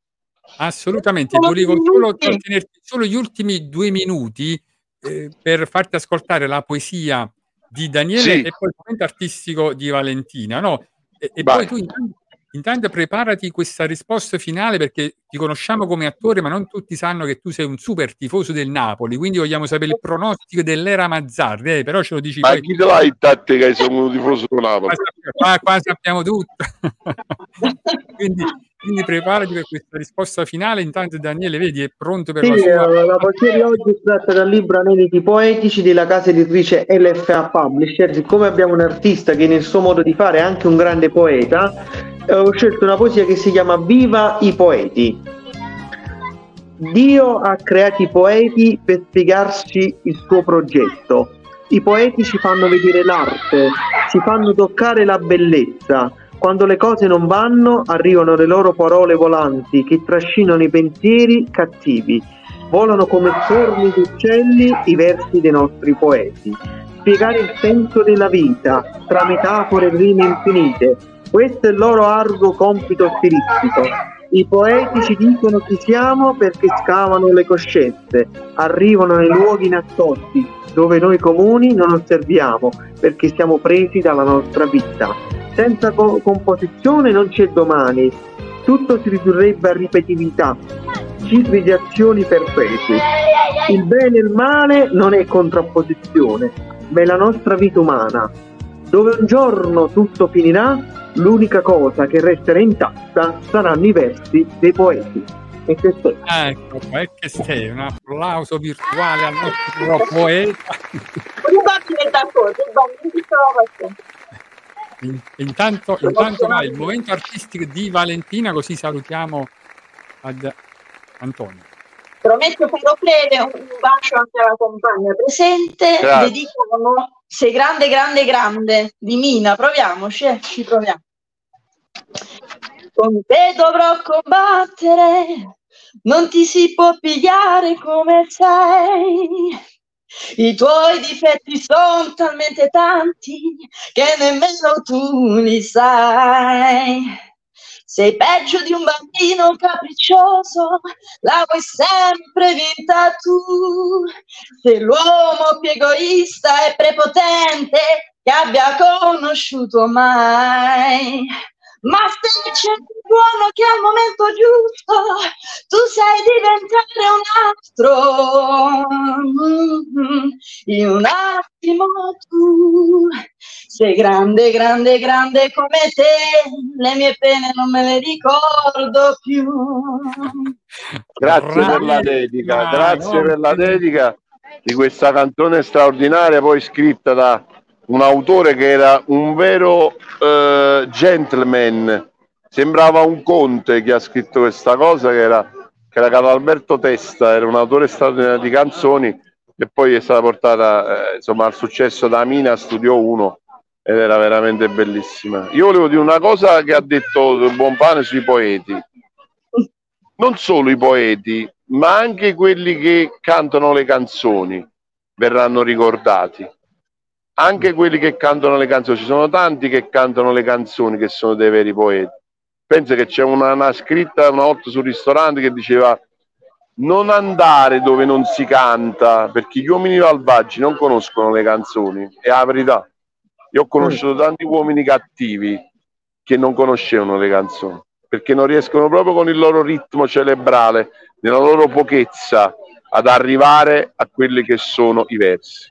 Assolutamente, volevo solo trattenerti solo gli ultimi due minuti eh, per farti ascoltare la poesia di Daniele Sì. e poi il commento artistico di Valentina, no? E, e poi tu intanto preparati questa risposta finale perché ti conosciamo come attore, ma non tutti sanno che tu sei un super tifoso del Napoli, quindi vogliamo sapere il pronostico dell'era Mazzarri, eh, però ce lo dici Ma poi. chi te l'hai a te che sono un tifoso di Qua, Napoli? qua- qua sappiamo tutto. quindi, quindi preparati per questa risposta finale. Intanto Daniele, vedi, è pronto per Sì, la sua... eh, la poesia di oggi è tratta dal libro Aneliti Poetici della casa editrice LFA Publisher. Siccome abbiamo un artista che nel suo modo di fare è anche un grande poeta, ho scelto una poesia che si chiama Viva i poeti. Dio ha creato i poeti per spiegarci il suo progetto. I poeti ci fanno vedere l'arte, ci fanno toccare la bellezza. Quando le cose non vanno, arrivano le loro parole volanti che trascinano i pensieri cattivi. Volano come formi di uccelli i versi dei nostri poeti. Spiegare il senso della vita tra metafore e rime infinite. Questo è il loro arduo compito stilistico. I poeti ci dicono chi siamo perché scavano le coscienze, arrivano nei luoghi nascosti dove noi comuni non osserviamo perché siamo presi dalla nostra vita. Senza co- composizione non c'è domani, tutto si ridurrebbe a ripetitività, cicli di azioni perpetui. Il bene e il male non è contrapposizione, ma è la nostra vita umana. Dove un giorno tutto finirà, l'unica cosa che resterà intatta saranno i versi dei poeti. E questo è. Ecco, e che sei, un applauso virtuale al nostro poeta. Intanto, intanto vai, il momento artistico di Valentina, così salutiamo ad Antonio. Prometto farò breve un bacio anche alla compagna presente. Grazie. Dedichiamo Sei grande, grande, grande di Mina. Proviamoci, eh, ci proviamo. Con te dovrò combattere, non ti si può pigliare come sei. I tuoi difetti sono talmente tanti che nemmeno tu li sai. Sei peggio di un bambino capriccioso, la vuoi sempre vinta tu. Sei l'uomo più egoista e prepotente che abbia conosciuto mai. Ma se c'è un buono che al momento giusto tu sai diventare un altro, Mm, in un attimo tu sei grande, grande, grande come te, le mie pene non me le ricordo più. Grazie per la dedica, grazie per la dedica di questa canzone straordinaria, poi scritta da un autore che era un vero eh, gentleman, sembrava un conte che ha scritto questa cosa, che era, che era Alberto Testa, era un autore straordinario di canzoni e poi è stata portata eh, insomma, al successo da Mina Studio 1 ed era veramente bellissima. Io volevo dire una cosa che ha detto Buonpane sui poeti non solo i poeti, ma anche quelli che cantano le canzoni verranno ricordati. Anche quelli che cantano le canzoni, ci sono tanti che cantano le canzoni che sono dei veri poeti. Penso che c'è una, una scritta una volta sul ristorante che diceva non andare dove non si canta, perché gli uomini malvagi non conoscono le canzoni, è la verità. Io ho conosciuto tanti uomini cattivi che non conoscevano le canzoni, perché non riescono proprio con il loro ritmo cerebrale, nella loro pochezza, ad arrivare a quelli che sono i versi.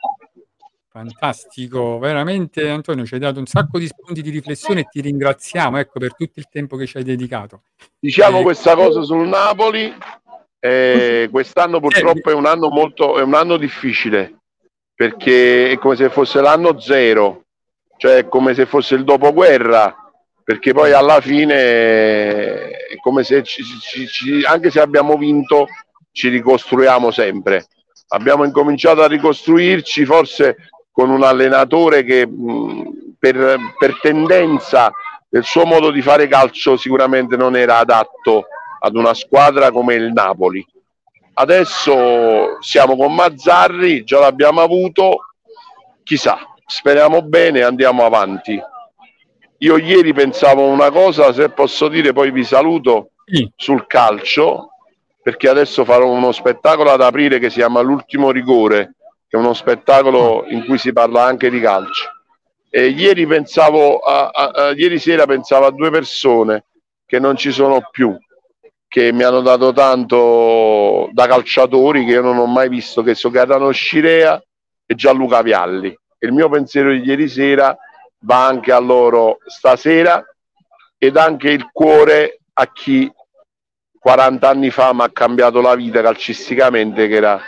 Fantastico, veramente Antonio ci hai dato un sacco di spunti di riflessione e ti ringraziamo ecco, per tutto il tempo che ci hai dedicato. Diciamo Eh, questa cosa sul Napoli, eh, quest'anno purtroppo è un anno molto, è un anno difficile, perché è come se fosse l'anno zero, cioè è come se fosse il dopoguerra, perché poi alla fine è come se ci- ci- ci- anche se abbiamo vinto ci ricostruiamo sempre. Abbiamo incominciato a ricostruirci forse con un allenatore che mh, per, per tendenza del suo modo di fare calcio sicuramente non era adatto ad una squadra come il Napoli. Adesso siamo con Mazzarri, già l'abbiamo avuto, chissà, speriamo bene, andiamo avanti. Io ieri pensavo una cosa, se posso dire, poi vi saluto sul calcio, perché adesso farò uno spettacolo ad aprile che si chiama L'ultimo rigore, che è uno spettacolo in cui si parla anche di calcio. E ieri pensavo, a, a- a- ieri sera pensavo a due persone che non ci sono più, che mi hanno dato tanto da calciatori che io non ho mai visto, che sono Gaetano Scirea e Gianluca Vialli. E il mio pensiero di ieri sera va anche a loro stasera ed anche il cuore a chi 40 anni fa mi ha cambiato la vita calcisticamente, che era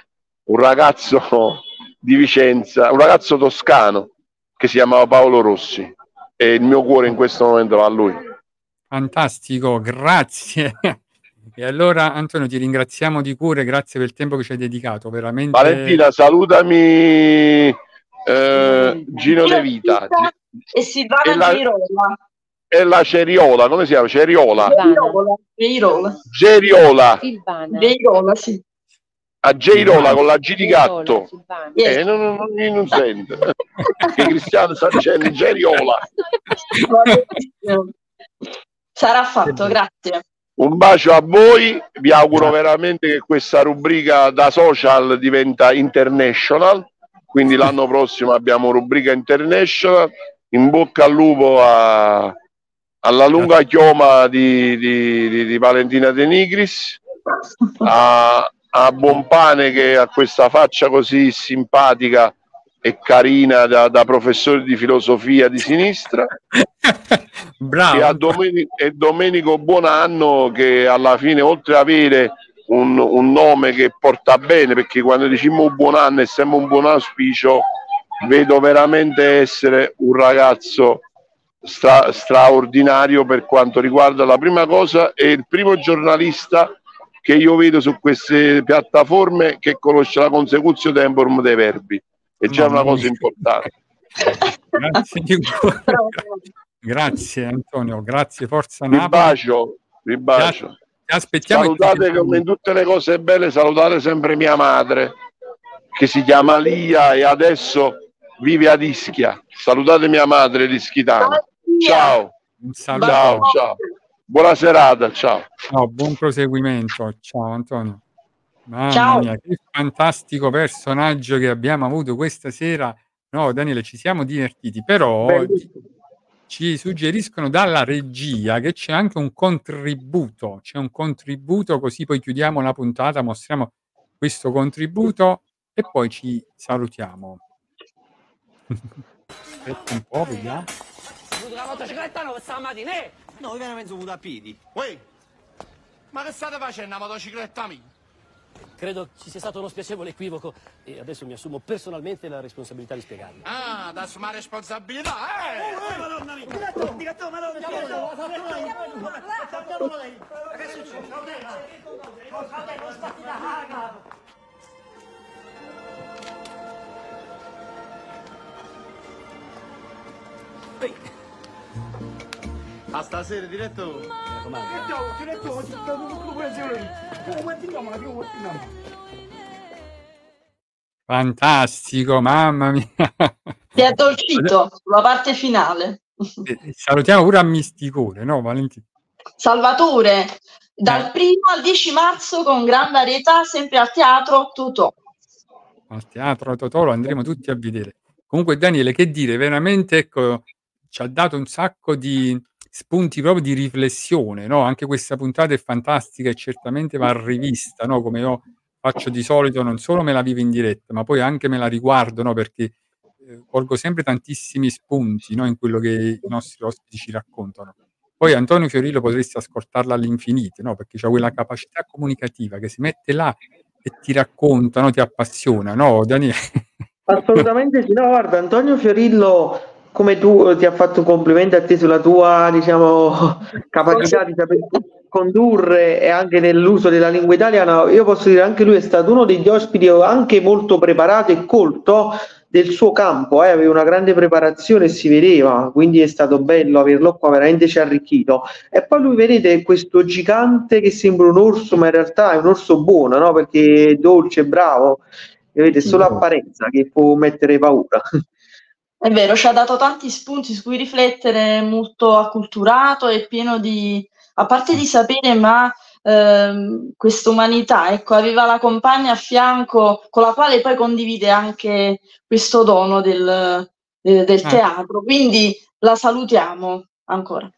un ragazzo di Vicenza, un ragazzo toscano che si chiamava Paolo Rossi e il mio cuore in questo momento va a lui. fantastico, grazie. E allora Antonio ti ringraziamo di cuore, grazie per il tempo che ci hai dedicato, veramente. Valentina, salutami eh, Gino De Vita e Silvana E la- Girola. e la Ceriola, come si chiama? Ceriola, Girola. Girola. Geriola, Silvana. Sì. A Geirola con la G di gatto. Yes. Eh, non, non, non, non sento. che Cristiano sta dicendo Geriola. Sarà fatto, grazie. Un bacio a voi, vi auguro veramente che questa rubrica da social diventa international, quindi l'anno prossimo abbiamo rubrica international. In bocca al lupo a- alla lunga chioma di, di- di- di Valentina De Nigris, a, a Buonpane che ha questa faccia così simpatica e carina da, da professore di filosofia di sinistra Bravo. e, a Domeni- e Domenico Buonanno che alla fine oltre ad avere un, un nome che porta bene perché quando diciamo buon anno è sempre un buon auspicio vedo veramente essere un ragazzo stra- straordinario per quanto riguarda la prima cosa è il primo giornalista che io vedo su queste piattaforme che conosce la consecuzione temporum dei verbi è già Mamma una cosa importante Grazie, grazie Antonio, grazie Forza vi Napoli. bacio vi bacio Ti aspettiamo. e ti Salutate sentiamo. come in tutte le cose belle, salutate sempre mia madre che si chiama Lia e adesso vive ad Ischia. Salutate mia madre di Ischitana. Ciao, Un saluto. ciao, ciao. Buona serata, ciao. Ciao, buon proseguimento. Ciao Antonio. Mamma Ciao. mia, che fantastico personaggio che abbiamo avuto questa sera. No, Daniele, ci siamo divertiti, però Bellissimo. ci suggeriscono dalla regia che c'è anche un contributo. C'è un contributo, così poi chiudiamo la puntata, mostriamo questo contributo e poi ci salutiamo. Aspetta un po', vediamo. Venuto la motocicletta nuova stamattina, eh? No, io veramente venuto a piedi. Uè, ma che state facendo a motocicletta mia? Credo ci sia stato uno spiacevole equivoco e adesso mi assumo personalmente la responsabilità di spiegarlo. Ah, da assumere responsabilità, eh! Madonna mia! Diretto, diretto, madonna, diretto! Che succede? Non sbatti da caga! A stasera, diretto! Mi raccomando. Diretto, Fantastico, mamma mia. Ti è addolcito sulla parte finale. E Salutiamo pure a Misticone, no Valentino? Salvatore, dal Eh. primo al 10 marzo con gran varietà, sempre al teatro Tutò. Al teatro Totò lo andremo tutti a vedere. Comunque Daniele, che dire, veramente ecco, ci ha dato un sacco di spunti proprio di riflessione, no? Anche questa puntata è fantastica e certamente va rivista, no? Come io faccio di solito, non solo me la vivo in diretta, ma poi anche me la riguardo, no? Perché eh, colgo sempre tantissimi spunti, no? In quello che i nostri ospiti ci raccontano. Poi Antonio Fiorillo potresti ascoltarla all'infinito, no? Perché c'ha quella capacità comunicativa che si mette là e ti racconta, no? Ti appassiona, no, Daniele? Assolutamente sì, no, guarda, Antonio Fiorillo, come tu eh, ti ha fatto complimenti a te sulla tua, diciamo, capacità di saper condurre e anche nell'uso della lingua italiana, io posso dire anche lui è stato uno degli ospiti anche molto preparato e colto del suo campo, eh, aveva una grande preparazione e si vedeva, quindi è stato bello averlo qua, veramente ci ha arricchito. E poi lui, vedete, questo gigante che sembra un orso, ma in realtà è un orso buono, no? Perché è dolce, bravo. E vedete, solo apparenza che può mettere paura. È vero, ci ha dato tanti spunti su cui riflettere, molto acculturato e pieno di, a parte di sapere, ma ehm, questa umanità, ecco, aveva la compagna a fianco con la quale poi condivide anche questo dono del, eh, del teatro. Quindi la salutiamo ancora.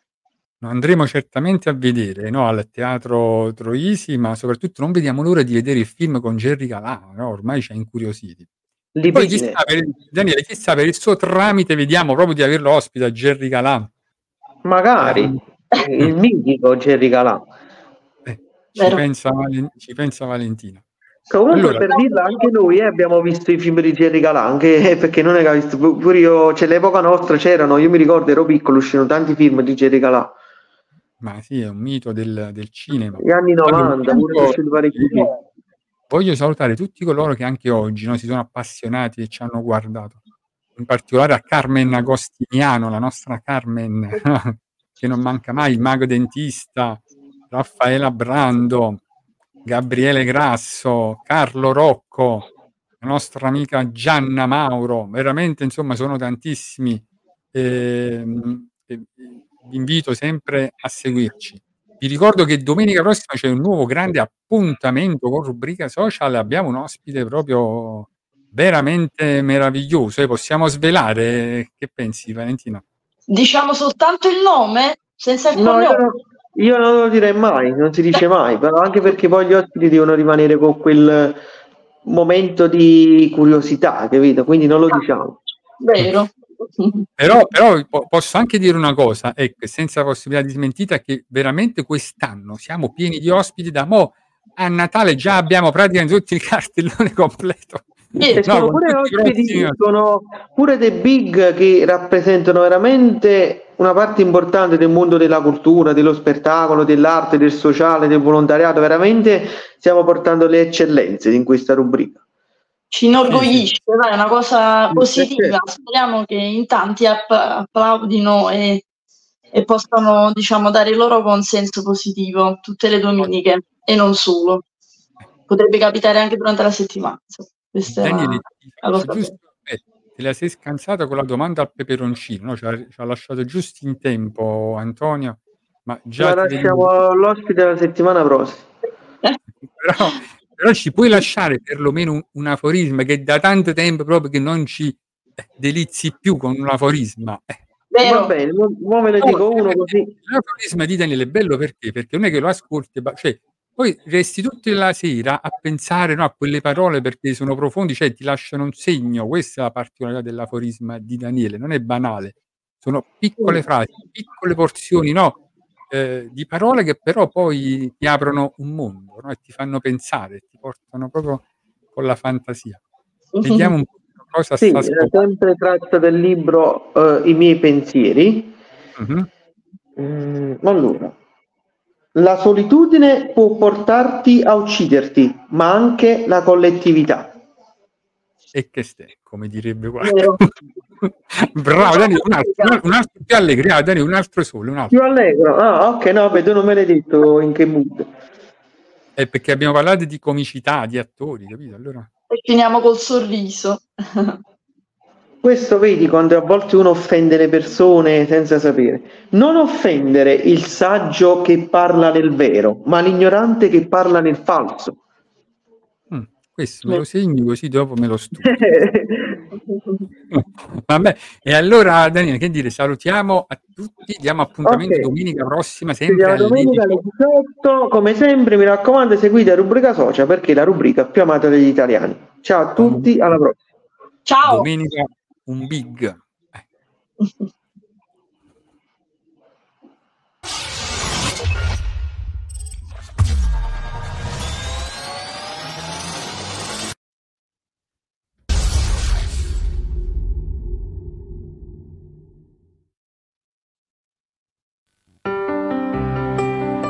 Andremo certamente a vedere, no? Al Teatro Troisi, ma soprattutto non vediamo l'ora di vedere il film con Gerry Calà, no? Ormai ci ha incuriositi. Poi chissà per, Daniele, chissà per il suo tramite vediamo proprio di averlo ospite a Gerry Calà. Magari il mitico Gerry Calà. Eh, ci, pensa, Valen- ci pensa Valentina. Comunque Allora- per dirla anche noi eh, abbiamo visto i film di Gerry Calà, anche eh, perché non è visto, pu- pure io, c'è l'epoca nostra c'erano, io mi ricordo ero piccolo, uscivano tanti film di Gerry Calà, Ma sì, è un mito del, del cinema. gli anni Allora, 90, pure usciti parecchi film. Io voglio salutare tutti coloro che anche oggi no, si sono appassionati e ci hanno guardato. In particolare a Carmen Agostiniano, la nostra Carmen, che non manca mai, il mago dentista, Raffaela Brando, Gabriele Grasso, Carlo Rocco, la nostra amica Gianna Mauro, veramente insomma sono tantissimi. Ehm, e vi invito sempre a seguirci. Vi ricordo che domenica prossima c'è un nuovo grande appuntamento con rubrica social. Abbiamo un ospite proprio veramente meraviglioso. E possiamo svelare? Che pensi, Valentina? Diciamo soltanto il nome? Senza il No, io cognome? non, io non lo direi mai, non si dice mai, però anche perché poi gli ospiti devono rimanere con quel momento di curiosità, capito? Quindi non lo diciamo. Vero. Però, però po- posso anche dire una cosa, ecco, senza possibilità di smentita, che veramente quest'anno siamo pieni di ospiti da mo' a Natale già abbiamo praticamente tutti il cartellone completo. E sono pure ospiti, sono pure dei big che rappresentano veramente una parte importante del mondo della cultura, dello spettacolo, dell'arte, del sociale, del volontariato. Veramente stiamo portando le eccellenze in questa rubrica. Ci inorgoglisce, è una cosa positiva. sì. Speriamo che in tanti app- applaudino e, e possano, diciamo, dare il loro consenso positivo tutte le domeniche e non solo. Potrebbe capitare anche durante la settimana. Questa Daniele, la eh, te la sei scansata con la domanda al peperoncino, no? ci, ha, ci ha lasciato giusto in tempo Antonio, ma già La ti devi- lasciamo l'ospite la settimana prossima. però, però ci puoi lasciare perlomeno un, un aforisma che da tanto tempo proprio che non ci eh, delizi più con un aforisma. Eh, Vero. Va bene, mo, ve ne No, dico uno perché così. L'aforisma di Daniele è bello perché? Perché non è che lo ascolti, cioè, poi resti tutta la sera a pensare no, a quelle parole perché sono profondi, cioè ti lasciano un segno. Questa è la particolarità dell'aforisma di Daniele, non è banale. Sono piccole frasi, piccole porzioni no, eh, di parole che però poi ti aprono un mondo no, e ti fanno pensare, ti portano proprio con la fantasia. Vediamo un po' cosa Sì, sta sempre tratto del libro eh, I miei pensieri. Mhm. Mm, allora, la solitudine può portarti a ucciderti, ma anche la collettività. E che stai, come direbbe qua. Bravo, Dani, un altro, un altro più allegri, ah, Dani, un altro solo, un altro. Più allegro? Ah, ok, no, beh, tu non me l'hai detto in che mood. È perché abbiamo parlato di comicità, di attori, capito? Allora, E finiamo col sorriso. Questo vedi quando a volte uno offende le persone senza sapere. Non offendere il saggio che parla nel vero, ma l'ignorante che parla nel falso. Questo me lo segno così dopo me lo studio. Vabbè, e allora Daniele, che dire, salutiamo a tutti, diamo appuntamento Ok. domenica prossima, sempre alle domenica alle 18. Come sempre, mi raccomando, seguite la rubrica social perché è la rubrica più amata dagli italiani. Ciao a tutti, alla prossima. Ciao. domenica un big.